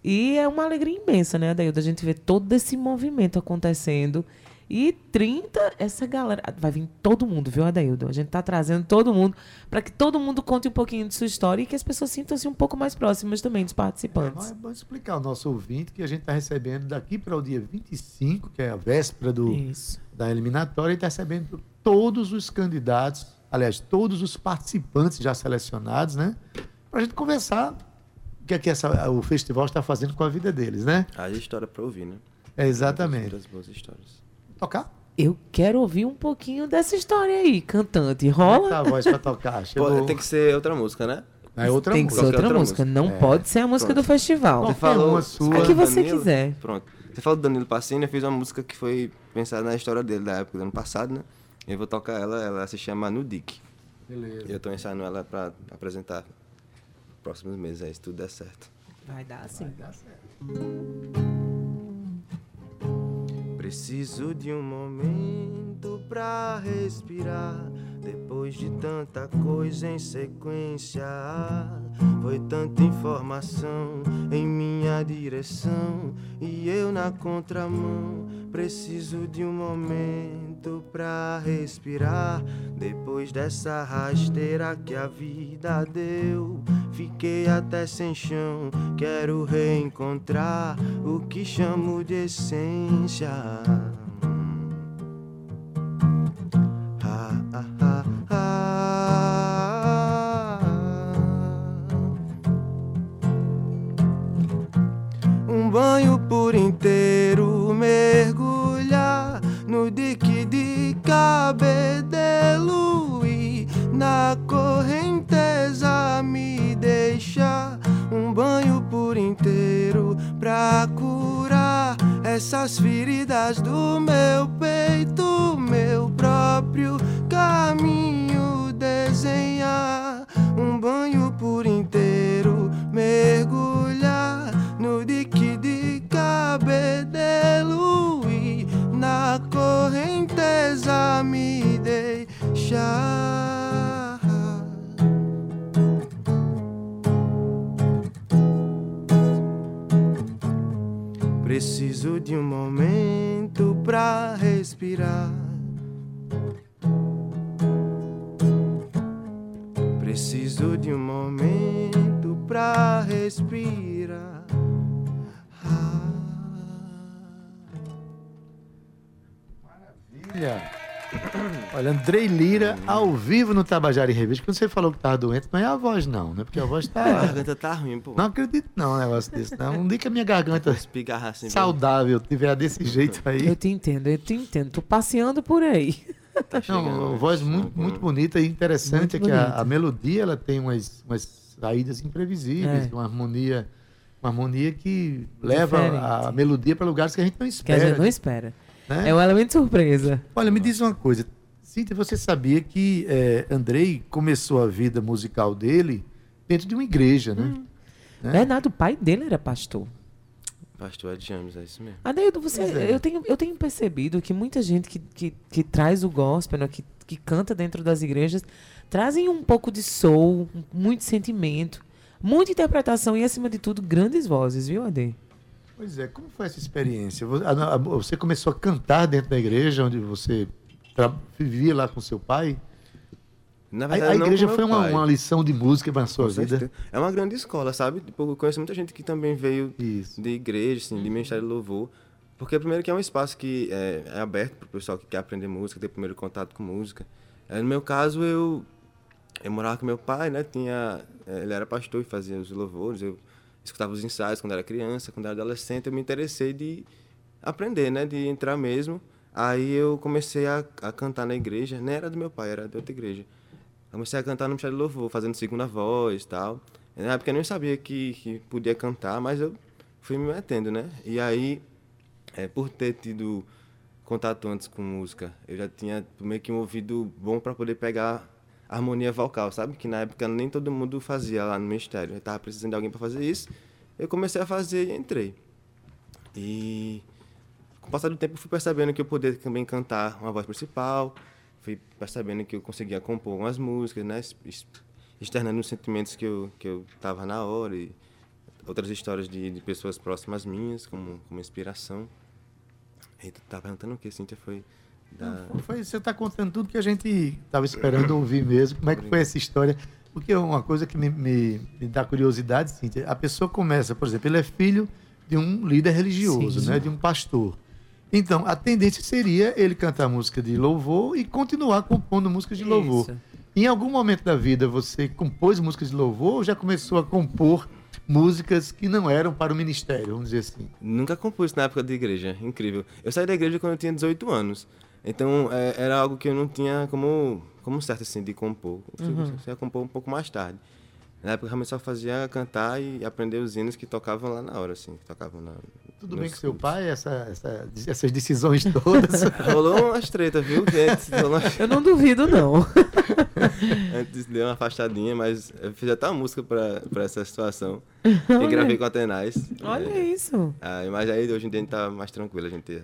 Speaker 3: E é uma alegria imensa, né, Adailton? A gente ver todo esse movimento acontecendo. E 30, essa galera. Vai vir todo mundo, viu, Adaildo? A gente tá trazendo todo mundo para que todo mundo conte um pouquinho de sua história e que as pessoas sintam-se um pouco mais próximas também dos
Speaker 2: É,
Speaker 3: participantes.
Speaker 2: mas é bom explicar ao nosso ouvinte que a gente está recebendo daqui para o dia 25, que é a véspera do,
Speaker 3: Isso.
Speaker 2: da eliminatória, e está recebendo todos os candidatos, aliás, todos os participantes já selecionados, né? Para a gente conversar o que é que essa- o festival está fazendo com a vida deles, né?
Speaker 7: Aí história pra ouvir, né?
Speaker 2: É exatamente.
Speaker 7: Muitas boas histórias.
Speaker 2: Tocar?
Speaker 3: Eu quero ouvir um pouquinho dessa história aí, cantante.
Speaker 2: É
Speaker 3: Rola?
Speaker 2: tá a voz para tocar?
Speaker 7: Pô, tem que ser outra música, né?
Speaker 2: É outra
Speaker 3: Tem que ser
Speaker 2: música.
Speaker 3: outra,
Speaker 7: outra
Speaker 3: música.
Speaker 7: música.
Speaker 3: Não
Speaker 2: É.
Speaker 3: pode ser a música
Speaker 7: Pronto.
Speaker 3: do festival.
Speaker 7: Você falou
Speaker 2: uma sua.
Speaker 3: A que você
Speaker 7: Danilo-
Speaker 3: quiser.
Speaker 7: Pronto. Você falou do Danilo Passini, eu fiz uma música que foi pensada na história dele da época do ano passado, né? Eu vou tocar ela, ela se chama Nudic.
Speaker 2: Beleza.
Speaker 7: E eu tô ensaiando ela pra apresentar próximos meses aí, se tudo der certo.
Speaker 3: Vai dar sim.
Speaker 7: Preciso de um momento pra respirar. Depois de tanta coisa em sequência, foi tanta informação em minha direção e eu na contramão. Preciso de um momento pra respirar. Depois dessa rasteira que a vida deu, fiquei até sem chão. Quero reencontrar o que chamo de essência.
Speaker 8: Feridas do meu
Speaker 2: Olha, olha, Andrei Lira ao vivo no Tabajara em Revista. Quando você falou que tava doente, não é a voz, não, né? Porque a voz
Speaker 7: A
Speaker 2: tá.
Speaker 7: garganta tá ruim, pô.
Speaker 2: Não acredito, não, um negócio desse. Não. Um dia que a minha garganta
Speaker 7: Espigarra assim.
Speaker 2: saudável tiver desse jeito aí.
Speaker 3: Eu te entendo, eu te entendo. Tô passeando por aí.
Speaker 7: Tá chegando,
Speaker 2: Não, uma
Speaker 7: né?
Speaker 2: voz muito, muito bonita e interessante
Speaker 3: Muito
Speaker 2: é que a, a melodia ela tem umas, umas saídas imprevisíveis,
Speaker 3: É.
Speaker 2: uma harmonia, uma harmonia que leva
Speaker 3: Diferente.
Speaker 2: a melodia para lugares que a gente não
Speaker 3: Que a
Speaker 2: espera.
Speaker 3: gente não espera.
Speaker 2: Né?
Speaker 3: É um elemento de surpresa.
Speaker 2: Olha, me diz uma coisa. Cíntia, você sabia que eh, Andrei começou a vida musical dele dentro de uma igreja, né?
Speaker 3: Hum.
Speaker 2: Né?
Speaker 3: Verdade, o pai dele era pastor.
Speaker 7: Pastor Ed James, é isso mesmo.
Speaker 3: Adeildo, você,
Speaker 2: é.
Speaker 3: eu, tenho, eu tenho percebido que muita gente que, que, que traz o gospel, né, que, que canta dentro das igrejas, trazem um pouco de soul, muito sentimento, muita interpretação e, acima de tudo, grandes vozes, viu, Ade?
Speaker 2: Pois é, como foi essa experiência? Vo- a- a- Você começou a cantar dentro da igreja onde você vivia lá com seu pai?
Speaker 7: Na
Speaker 2: A,
Speaker 7: verdade,
Speaker 2: a
Speaker 7: não
Speaker 2: igreja foi uma, uma lição de música para a sua
Speaker 7: Com
Speaker 2: vida?
Speaker 7: certeza. É uma grande escola, sabe? Tipo, eu conheço muita gente que também veio
Speaker 2: Isso.
Speaker 7: de igreja, assim, de ministério de louvor. Porque, primeiro, que é um espaço que é, é aberto para o pessoal que quer aprender música, ter primeiro contato com música. É, no meu caso, eu, eu morava com meu pai, né? Tinha, é, ele era pastor e fazia os louvores. Eu escutava os ensaios quando era criança, quando era adolescente. Eu me interessei de aprender, né? De entrar mesmo. Aí eu comecei a, a cantar na igreja. Nem era do meu pai, era de outra igreja. Comecei a cantar no Ministério de Louvor, fazendo segunda voz e tal. Na época eu nem sabia que, que podia cantar, mas eu fui me metendo, né? E aí, é, por ter tido contato antes com música, eu já tinha meio que um ouvido bom para poder pegar harmonia vocal, sabe? Que na época nem todo mundo fazia lá no Ministério. Eu tava precisando de alguém para fazer isso. Eu comecei a fazer e entrei. E com o passar do tempo, fui percebendo que eu podia também cantar uma voz principal, fui percebendo que eu conseguia compor algumas músicas, né? Externando os sentimentos que eu, que eu tava na hora e outras histórias de, de pessoas próximas minhas, como, como inspiração. E tu tá perguntando o que, Cíntia? Foi da...
Speaker 2: Foi, você está contando tudo que a gente estava esperando ouvir mesmo. Como é que foi essa história? Porque é uma coisa que me, me, me dá curiosidade, Cíntia. A pessoa começa, por exemplo, ele é filho de um líder religioso,
Speaker 3: Sim.
Speaker 2: né, de um pastor. Então, a tendência seria ele cantar música de louvor e continuar compondo músicas de louvor.
Speaker 3: Isso.
Speaker 2: Em algum momento da vida você compôs músicas de louvor ou já começou a compor músicas que não eram para o ministério, vamos dizer assim?
Speaker 7: Nunca compus na época de igreja, incrível. Eu saí da igreja quando eu tinha 18 anos. Então é, era algo que eu não tinha como, como certo assim de compor. Eu
Speaker 3: Uhum.
Speaker 7: ia compor um pouco mais tarde. Na época realmente só fazia cantar e aprender os hinos que tocavam lá na hora, assim, que tocavam na.
Speaker 2: Tudo bem com seu pai, essa, essa- essas decisões todas?
Speaker 7: Rolou umas tretas, viu? Antes, rolou uma-
Speaker 3: Eu não duvido, não.
Speaker 7: antes deu uma afastadinha, mas eu fiz até uma música pra, pra essa situação. E gravei com a Tenaz.
Speaker 3: Olha
Speaker 7: É,
Speaker 3: isso.
Speaker 7: ah, mas aí hoje em dia a gente tá mais tranquilo, a gente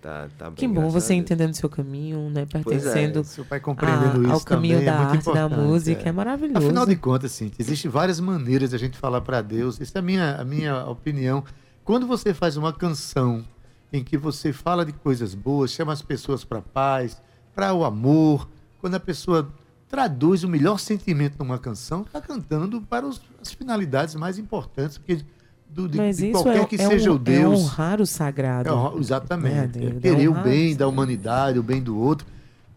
Speaker 7: tá, tá.
Speaker 3: Que bom você entendendo seu caminho, né?
Speaker 7: Pois é.
Speaker 3: Pertencendo
Speaker 2: Seu pai compreendendo
Speaker 3: a- ao caminho
Speaker 2: é
Speaker 3: da
Speaker 2: muito
Speaker 3: arte, da música. É,
Speaker 2: é.
Speaker 3: maravilhoso.
Speaker 2: Afinal de contas, sim, existem várias maneiras de a gente falar para Deus. Isso é a minha, a minha opinião. Quando você faz uma canção em que você fala de coisas boas, chama as pessoas para paz, para o amor, quando a pessoa traduz o melhor sentimento numa canção, está cantando para os- as finalidades mais importantes, porque do, de,
Speaker 3: Mas
Speaker 2: de
Speaker 3: isso
Speaker 2: qualquer
Speaker 3: é,
Speaker 2: que
Speaker 3: é
Speaker 2: seja
Speaker 3: hon-
Speaker 2: o Deus.
Speaker 3: É honrar o sagrado.
Speaker 2: É exatamente.
Speaker 3: Né,
Speaker 2: É
Speaker 3: Adeildo?
Speaker 2: querer
Speaker 3: É
Speaker 2: o bem
Speaker 3: o
Speaker 2: da humanidade, o bem do outro.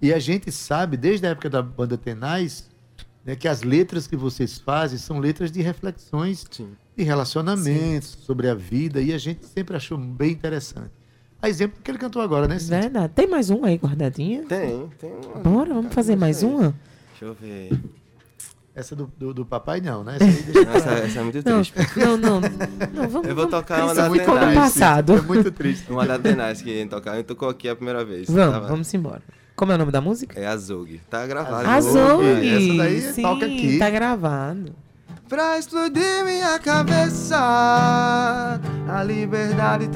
Speaker 2: E a gente sabe, desde a época da banda Tenaz, né, que as letras que vocês fazem são letras de reflexões
Speaker 7: Sim.
Speaker 2: de relacionamentos, sobre a vida, e a gente sempre achou bem interessante. A exemplo do que ele cantou agora, né? Cíntia?
Speaker 3: Verdade. Tem mais um aí guardadinha?
Speaker 7: Tem, tem uma.
Speaker 3: Bora, vamos fazer mais uma?
Speaker 7: Deixa eu ver.
Speaker 2: Essa do, do, do papai não, né? Essa aí deixa pra-
Speaker 7: Essa, essa é muito
Speaker 3: Não,
Speaker 7: triste.
Speaker 3: não, não. não vamos,
Speaker 7: Eu vou tocar uma da
Speaker 3: no
Speaker 7: Tenaz.
Speaker 3: passado.
Speaker 2: É muito triste.
Speaker 7: Uma da Tenaz que ia tocar. Eu tocou aqui a primeira vez.
Speaker 3: Vamos,
Speaker 7: Tava-
Speaker 3: vamos embora. Como é o nome da música?
Speaker 7: É Azog. Tá gravado.
Speaker 3: Azul.
Speaker 2: Essa daí
Speaker 3: Sim,
Speaker 2: toca aqui.
Speaker 3: tá gravado.
Speaker 8: Pra explodir minha cabeça, a liberdade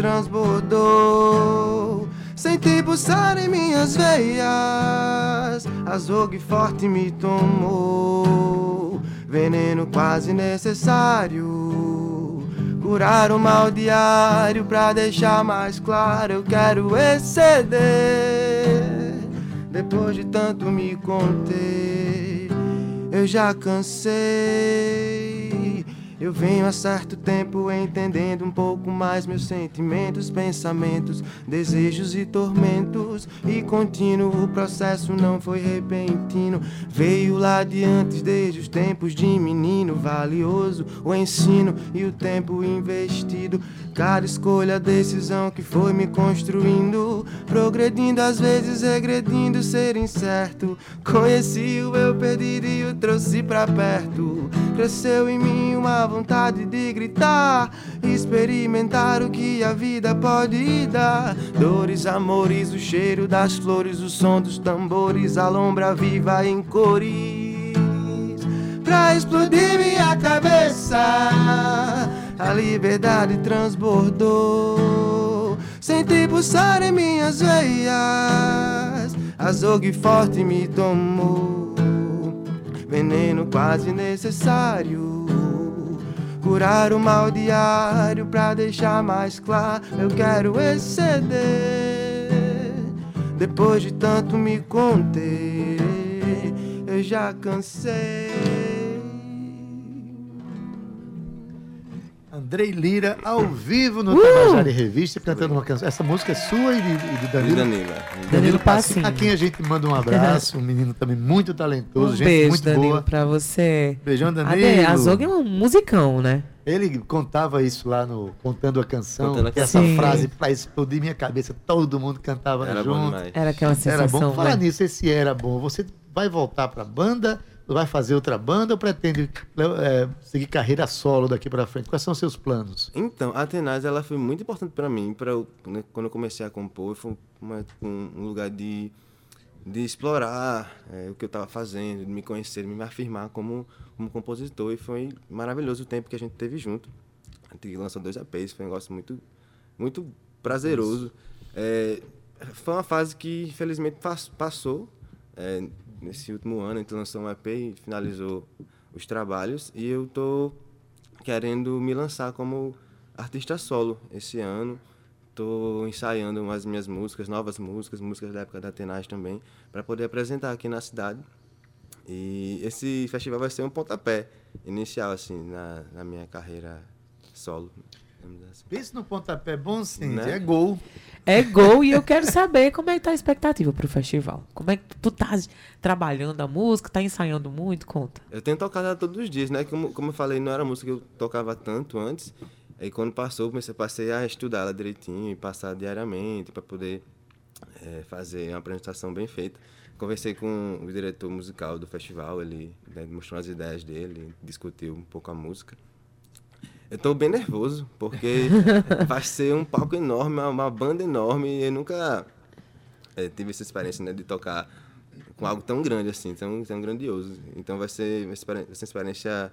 Speaker 8: transbordou. Senti pulsar em minhas veias, azougue forte me tomou. Veneno quase necessário. Curar o mal diário pra deixar mais claro. Eu quero exceder. Depois de tanto me conter, eu já cansei. Eu venho há certo tempo entendendo um pouco mais meus sentimentos, pensamentos, desejos e tormentos. E contínuo, o processo não foi repentino. Veio lá de antes, desde os tempos de menino. Valioso o ensino e o tempo investido. Cada escolha, decisão que foi me construindo. Progredindo, às vezes regredindo, ser incerto. Conheci o eu perdido e o trouxe pra perto. Cresceu em mim uma vontade de gritar, experimentar o que a vida pode dar. Dores, amores, o cheiro das flores, o som dos tambores, a lombra viva em cores. Pra explodir minha cabeça, a liberdade transbordou. Senti pulsar em minhas veias, azougue forte me tomou veneno quase necessário. Curar o mal diário pra deixar mais claro. Eu quero exceder. Depois de tanto me conter, eu já cansei.
Speaker 2: Andrei Lira, ao vivo no
Speaker 3: Uh!
Speaker 2: Tabajara em Revista, cantando uma canção. Essa música é sua e de, e de Danilo?
Speaker 7: Danila.
Speaker 3: Danilo Passinho.
Speaker 2: A quem a gente manda um abraço, um menino também muito talentoso,
Speaker 3: Um
Speaker 2: gente
Speaker 3: beijo,
Speaker 2: muito
Speaker 3: Danilo,
Speaker 2: boa.
Speaker 3: pra você.
Speaker 2: Beijão, Danilo.
Speaker 3: Ade, Azog é um musicão, né?
Speaker 2: Ele contava isso lá no Contando a Canção,
Speaker 7: Contando a
Speaker 2: que essa
Speaker 3: Canção.
Speaker 2: frase pra explodir minha cabeça, todo mundo cantava
Speaker 7: Era bom
Speaker 2: junto.
Speaker 7: demais.
Speaker 3: Era aquela
Speaker 2: Era
Speaker 3: sensação,
Speaker 2: bom. Falar
Speaker 3: né?
Speaker 2: nisso, esse era bom. Você vai voltar pra banda, vai fazer outra banda ou pretende é, seguir carreira solo daqui pra frente? Quais são os seus planos?
Speaker 7: Então, a Tenaz, ela foi muito importante para mim, para né, quando eu comecei a compor, foi uma- um, lugar de, de explorar é, o que eu estava fazendo, de me conhecer, de me afirmar como, como compositor, e foi maravilhoso o tempo que a gente teve junto. A gente lançou dois EPs, foi um negócio muito, muito prazeroso. É, foi uma fase que, infelizmente, pas- passou. é, nesse último ano, a gente lançou um EP e finalizou os trabalhos, e eu tô querendo me lançar como artista solo esse ano. Estou ensaiando as minhas músicas, novas músicas, músicas da época da Tenaz também, para poder apresentar aqui na cidade. E esse festival vai ser um pontapé inicial assim na, na minha carreira solo. Dizer assim.
Speaker 2: Pense no pontapé bom, sim,
Speaker 7: Né?
Speaker 2: é gol.
Speaker 3: É gol e eu quero saber como é que tá a expectativa pro festival. Como é que tu tá trabalhando a música, tá ensaiando muito? Conta.
Speaker 7: Eu tenho tocado ela todos os dias, né? Como, como eu falei, não era música que eu tocava tanto antes. Aí quando passou, comecei, passei a estudar ela direitinho e passar diariamente para poder eh, fazer uma apresentação bem feita. Conversei com o diretor musical do festival, ele né, mostrou as ideias dele, discutiu um pouco a música. Eu tô bem nervoso, porque vai ser um palco enorme, uma, uma banda enorme, e eu nunca eh, tive essa experiência né, de tocar com algo tão grande assim, tão, tão grandioso. Então vai ser, vai ser vai ser uma experiência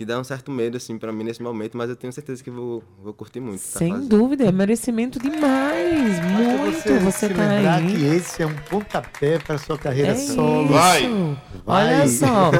Speaker 7: que dá um certo medo assim para mim nesse momento, mas eu tenho certeza que vou, vou curtir muito. tá
Speaker 3: Sem
Speaker 7: fazendo.
Speaker 3: dúvida, é merecimento demais. Muito.
Speaker 2: você,
Speaker 3: Você,
Speaker 2: se
Speaker 3: tá
Speaker 2: lembrar
Speaker 3: aí.
Speaker 2: que esse é um pontapé para sua carreira
Speaker 3: É
Speaker 2: solo.
Speaker 3: isso.
Speaker 2: Vai.
Speaker 3: Olha só,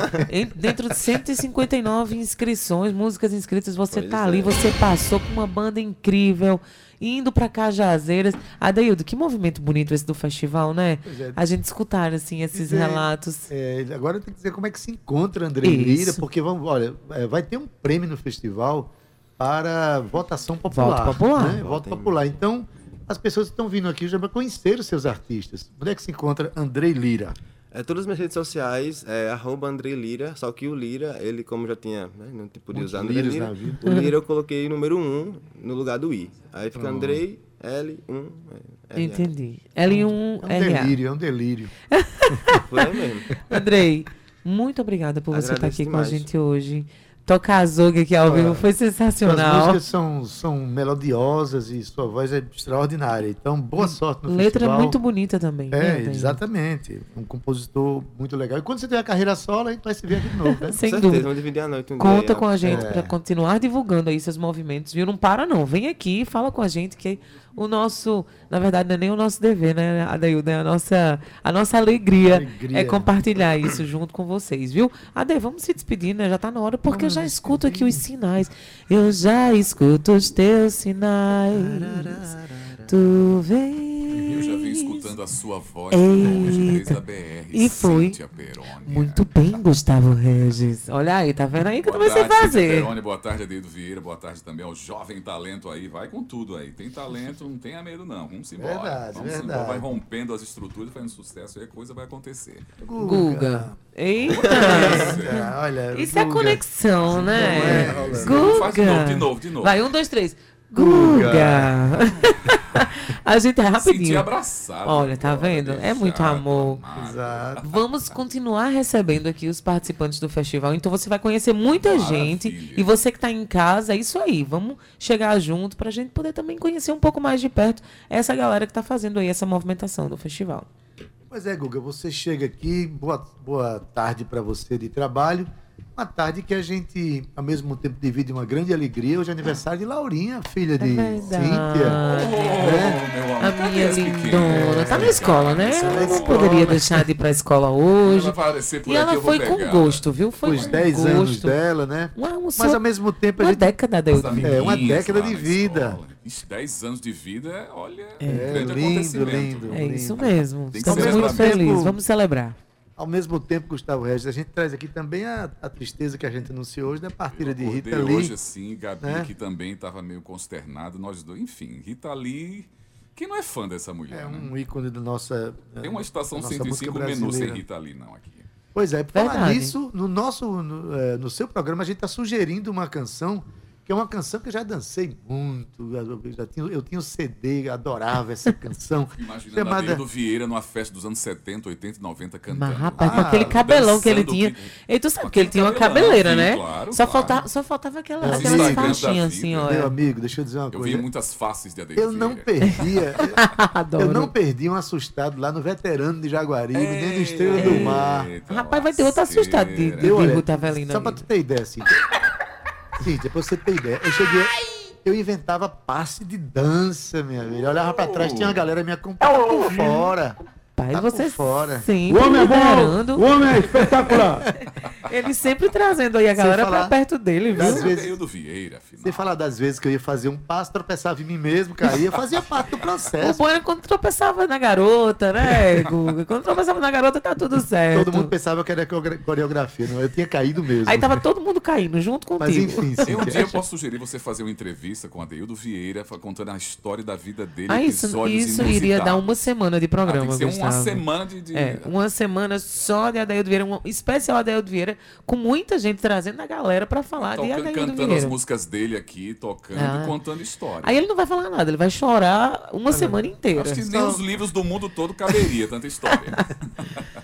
Speaker 3: dentro de 159 inscrições, músicas inscritas, você
Speaker 7: Pois
Speaker 3: tá ali,
Speaker 7: é.
Speaker 3: você passou com uma banda incrível, indo pra Cajazeiras. Adaildo, que movimento bonito esse do festival, né?
Speaker 2: É.
Speaker 3: A gente escutar, assim, esses
Speaker 2: Dizer-
Speaker 3: relatos.
Speaker 2: É, agora eu tenho que dizer como é que se encontra André. Lira, porque vamos, olha, é, vai ter um prêmio no festival para votação popular.
Speaker 3: Voto popular.
Speaker 2: né? Voto popular. Então, as pessoas estão vindo aqui já para conhecer os seus artistas. Onde é que se encontra Andrei Lira?
Speaker 7: É, todas as minhas redes sociais é arroba Andrei Lira, só que o Lira, ele como já tinha, né, não podia
Speaker 2: Muitos
Speaker 7: usar Andrei Lira,
Speaker 2: na vida.
Speaker 7: o Lira eu coloquei número 1 um no lugar do I. Aí fica
Speaker 2: Pronto.
Speaker 7: Andrei, L1, é.
Speaker 3: Entendi. L1
Speaker 2: É um delírio, é um delírio.
Speaker 7: Foi mesmo.
Speaker 3: Andrei, Muito obrigada por você estar
Speaker 7: Agradeço
Speaker 3: aqui com a
Speaker 7: demais.
Speaker 3: gente hoje. Tocar Azougue aqui ao vivo foi sensacional.
Speaker 2: músicas são, são melodiosas e sua voz é extraordinária. Então, boa sorte no
Speaker 3: Letra
Speaker 2: festival.
Speaker 3: muito bonita também.
Speaker 2: É,
Speaker 3: né,
Speaker 2: exatamente. Um compositor muito legal. E quando você tiver a carreira solo, a gente vai se ver aqui de novo, né?
Speaker 3: Sem dúvida.
Speaker 7: vamos dividir a noite um
Speaker 3: Conta
Speaker 7: dia.
Speaker 3: com a gente
Speaker 2: É.
Speaker 3: para continuar divulgando aí seus movimentos, viu? Não para não. Vem aqui, fala com a gente que o nosso, na verdade, não é nem o nosso dever, né, Adaildo? É a nossa, a nossa alegria,
Speaker 2: Alegria.
Speaker 3: é compartilhar isso junto com vocês, viu? Adair, vamos se despedir, né? Já tá na hora, porque eu já escuto aqui os sinais. Eu já escuto os teus sinais. Tu vem.
Speaker 1: Eu já vim escutando a sua voz
Speaker 3: Eita.
Speaker 1: desde a BR.
Speaker 3: E foi. Muito bem, Gustavo Regis. Olha aí, tá vendo aí que eu
Speaker 1: Boa
Speaker 3: não sei
Speaker 1: tarde, Cíntia
Speaker 3: fazer.
Speaker 1: Boa tarde, Adeildo Vieira. Boa tarde também ao jovem talento aí. Vai com tudo aí. Tem talento, não tenha medo não. Vamos embora.
Speaker 2: Verdade,
Speaker 1: Vamos
Speaker 2: verdade.
Speaker 1: embora. Vai rompendo as estruturas, fazendo sucesso e a coisa vai acontecer.
Speaker 3: Guga. Eita.
Speaker 2: Eita, olha,
Speaker 3: Isso é
Speaker 2: Guga.
Speaker 3: conexão, né?
Speaker 2: é, rolando.
Speaker 1: Faz de
Speaker 3: Guga.
Speaker 1: novo, de novo, de novo.
Speaker 3: Vai, um, dois, três.
Speaker 2: Guga.
Speaker 3: Guga. A gente é
Speaker 1: Senti
Speaker 3: rapidinho.
Speaker 1: abraçado.
Speaker 3: Olha, tá
Speaker 1: agora,
Speaker 3: vendo? É
Speaker 1: deixado,
Speaker 3: muito amor.
Speaker 1: amado.
Speaker 2: Exato.
Speaker 3: Vamos continuar recebendo aqui os participantes do festival. Então você vai conhecer muita
Speaker 1: Maravilha.
Speaker 3: gente. E você que está em casa, é isso aí. Vamos chegar junto para a gente poder também conhecer um pouco mais de perto essa galera que está fazendo aí essa movimentação do festival.
Speaker 2: Pois é, Guga, você chega aqui, boa, boa tarde para você de trabalho. Uma tarde que a gente, ao mesmo tempo, divide uma grande alegria. Hoje é aniversário de Laurinha, filha de
Speaker 3: É verdade.
Speaker 2: Cíntia.
Speaker 1: Oh,
Speaker 2: né?
Speaker 1: meu amor,
Speaker 3: A minha
Speaker 1: as
Speaker 3: lindona. Tá na escola, né?
Speaker 1: Tá
Speaker 3: Ela não
Speaker 1: escola.
Speaker 3: poderia deixar de ir para a escola hoje.
Speaker 1: Ela vai aparecer por
Speaker 3: E
Speaker 1: aqui,
Speaker 3: ela
Speaker 1: eu vou
Speaker 3: foi com
Speaker 1: pegar.
Speaker 3: gosto, viu? Foi
Speaker 2: Os
Speaker 3: com
Speaker 2: 10
Speaker 3: gosto.
Speaker 2: anos dela, né?
Speaker 3: Uma, um
Speaker 2: Mas ao mesmo tempo a
Speaker 3: uma
Speaker 2: gente.
Speaker 3: década,
Speaker 1: amiguinhas
Speaker 2: É, uma década de vida.
Speaker 1: escola. Ixi, 10 anos de vida, olha,
Speaker 3: É.
Speaker 1: um grande
Speaker 2: lindo,
Speaker 1: acontecimento.
Speaker 2: lindo.
Speaker 3: É isso mesmo. Estamos muito felizes. Vamos celebrar.
Speaker 2: Ao mesmo tempo, Gustavo Regis, a gente traz aqui também a, a tristeza que a gente anunciou hoje da partida de Rita Lee.
Speaker 1: hoje assim, Gabi,
Speaker 2: né?
Speaker 1: que também estava meio consternado, nós dois. Enfim, Rita Lee, quem não é fã dessa mulher,
Speaker 2: É
Speaker 1: né?
Speaker 2: um ícone da nossa.
Speaker 1: Tem uma estação
Speaker 2: da nossa
Speaker 1: 105
Speaker 2: música
Speaker 1: menu sem. Rita Lee, não, aqui.
Speaker 2: Pois é, por falar nisso, no nosso, no, eh, no seu programa, a gente está sugerindo uma canção que é uma canção que eu já dancei muito. Eu, já tinha, eu tinha o CD, adorava essa canção.
Speaker 1: Imaginando
Speaker 2: chamada-
Speaker 1: Adeildo Vieira numa festa dos anos 70, 80 e 90 cantando.
Speaker 3: Mas, rapaz, com
Speaker 2: Ah,
Speaker 3: aquele cabelão que ele tinha.
Speaker 1: que-
Speaker 3: E tu sabe
Speaker 1: Com
Speaker 3: que ele tinha uma cabeleira, né?
Speaker 1: claro,
Speaker 3: só,
Speaker 1: claro.
Speaker 3: faltava, só faltava aquela,
Speaker 2: Os
Speaker 3: aquelas faixinhas assim,
Speaker 2: Meu
Speaker 3: olha.
Speaker 2: amigo, deixa eu dizer uma
Speaker 1: Eu
Speaker 2: coisa.
Speaker 1: vi muitas faces de Adeildo
Speaker 2: Eu não perdia.
Speaker 3: Adoro.
Speaker 2: eu não perdi um assustado lá no veterano de Jaguaribe, nem no Estrela do Mar.
Speaker 3: Rapaz, vai ter outro assustado de, de, de
Speaker 2: Eu,
Speaker 3: Avelino.
Speaker 2: Só pra tu ter ideia, assim. Cíntia, pra você ter ideia. Eu cheguei. Eu inventava passe de dança, minha velha. Eu olhava pra trás, tinha uma galera me acompanhando por fora.
Speaker 3: Pai,
Speaker 2: tá
Speaker 3: você
Speaker 2: fora.
Speaker 3: sempre liderando.
Speaker 9: O homem é espetacular.
Speaker 3: Ele sempre trazendo aí a galera
Speaker 2: falar
Speaker 3: pra perto dele, viu?
Speaker 1: é
Speaker 2: vezes-
Speaker 1: Adeildo Vieira, afinal.
Speaker 2: Você falar das vezes que eu ia fazer um passo, tropeçava em mim mesmo, caía, fazia parte do
Speaker 3: O
Speaker 2: processo.
Speaker 3: bom era quando tropeçava na garota, né, Guga? Quando tropeçava na garota, tá tudo certo.
Speaker 2: Todo mundo pensava que era core- coreografia, não, eu tinha caído mesmo.
Speaker 3: Aí tava todo mundo caindo junto
Speaker 2: Mas
Speaker 3: contigo.
Speaker 2: enfim,
Speaker 1: Eu, um dia eu posso sugerir você fazer uma entrevista com Adeildo Vieira, fa- contando a história da vida dele,
Speaker 3: Ah, isso,
Speaker 1: episódios
Speaker 3: isso iria dar uma semana de
Speaker 1: Ah, tem
Speaker 3: programa,
Speaker 1: que ser uma semana de... de-
Speaker 3: É, uma semana só de Adaildo Vieira, um especial Adaildo Vieira, com muita gente trazendo a galera pra falar de
Speaker 1: tocando,
Speaker 3: Adaildo
Speaker 1: cantando as
Speaker 3: Vieira.
Speaker 1: músicas dele aqui, tocando
Speaker 3: Ah.
Speaker 1: e contando história.
Speaker 3: Aí ele não vai falar nada, ele vai chorar uma semana inteira.
Speaker 1: Acho que nem os livros do mundo todo caberia tanta história.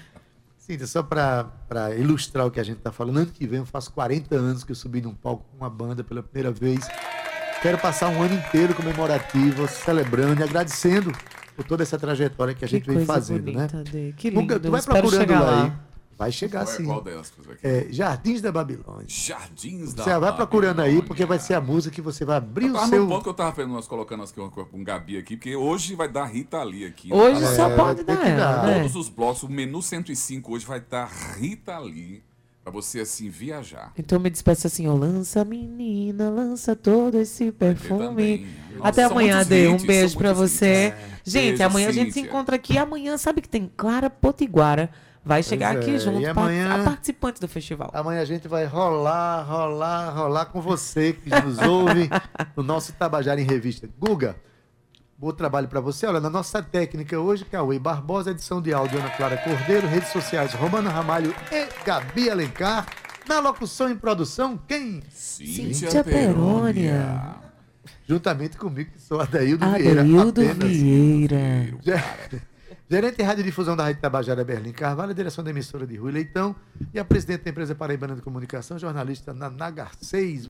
Speaker 2: Cíntia, só para ilustrar o que a gente está falando, ano que vem eu faço 40 anos que eu subi num palco com uma banda pela primeira vez. Quero passar um ano inteiro comemorativo, celebrando e agradecendo por toda essa trajetória que a gente
Speaker 3: que
Speaker 2: vem fazendo,
Speaker 3: bonita,
Speaker 2: né?
Speaker 3: Que lindo.
Speaker 2: tu vai
Speaker 3: Espero
Speaker 2: procurando
Speaker 3: chegar
Speaker 2: lá
Speaker 3: lá.
Speaker 2: aí. Vai chegar
Speaker 1: Qual, é-
Speaker 2: sim.
Speaker 1: qual delas? que você vai
Speaker 2: É, Jardins da Babilônia.
Speaker 1: Jardins da
Speaker 2: Você vai procurando aí,
Speaker 1: Babilônia.
Speaker 2: porque vai ser a música que você vai abrir
Speaker 1: Eu
Speaker 2: o seu.
Speaker 1: no ponto que eu tava vendo nós colocando com com um Gabi aqui, porque hoje vai dar Rita Lee aqui.
Speaker 3: Hoje
Speaker 1: Tá?
Speaker 3: só
Speaker 2: É,
Speaker 3: pode ela,
Speaker 2: dar.
Speaker 3: né?
Speaker 1: Todos os blocos, o menu 105 hoje vai estar Rita Lee, pra você assim viajar.
Speaker 3: Então me despeça assim, ó, lança menina, lança todo esse perfume.
Speaker 1: Nossa,
Speaker 3: Até amanhã, Ade, um beijo pra você. Gente,
Speaker 1: Beijo,
Speaker 3: amanhã a gente se
Speaker 1: Cíntia.
Speaker 3: encontra aqui. Amanhã, sabe que tem Clara Potiguara. Vai chegar
Speaker 2: Pois
Speaker 3: aqui
Speaker 2: é,
Speaker 3: junto,
Speaker 2: e
Speaker 3: par-
Speaker 2: amanhã-
Speaker 3: a participante do festival.
Speaker 2: Amanhã a gente vai rolar, rolar, rolar com você que nos ouve no nosso Tabajara em Revista. Guga, bom trabalho para você. Olha, na nossa técnica hoje, Cauê Barbosa, edição de áudio Ana Clara Cordeiro, redes sociais Romana Ramalho e Gabi Alencar. Na locução e produção, quem?
Speaker 1: Cíntia,
Speaker 3: Cíntia
Speaker 1: Perônia.
Speaker 2: Juntamente comigo, que sou Adaildo Vieira. Apenas.
Speaker 3: Vieira.
Speaker 2: Já, Gerente de Radiodifusão da Rádio Tabajara, Berlim Carvalho, direção da emissora de Rui Leitão e a presidente da empresa Paraibana de Comunicação, jornalista Naná Garcês.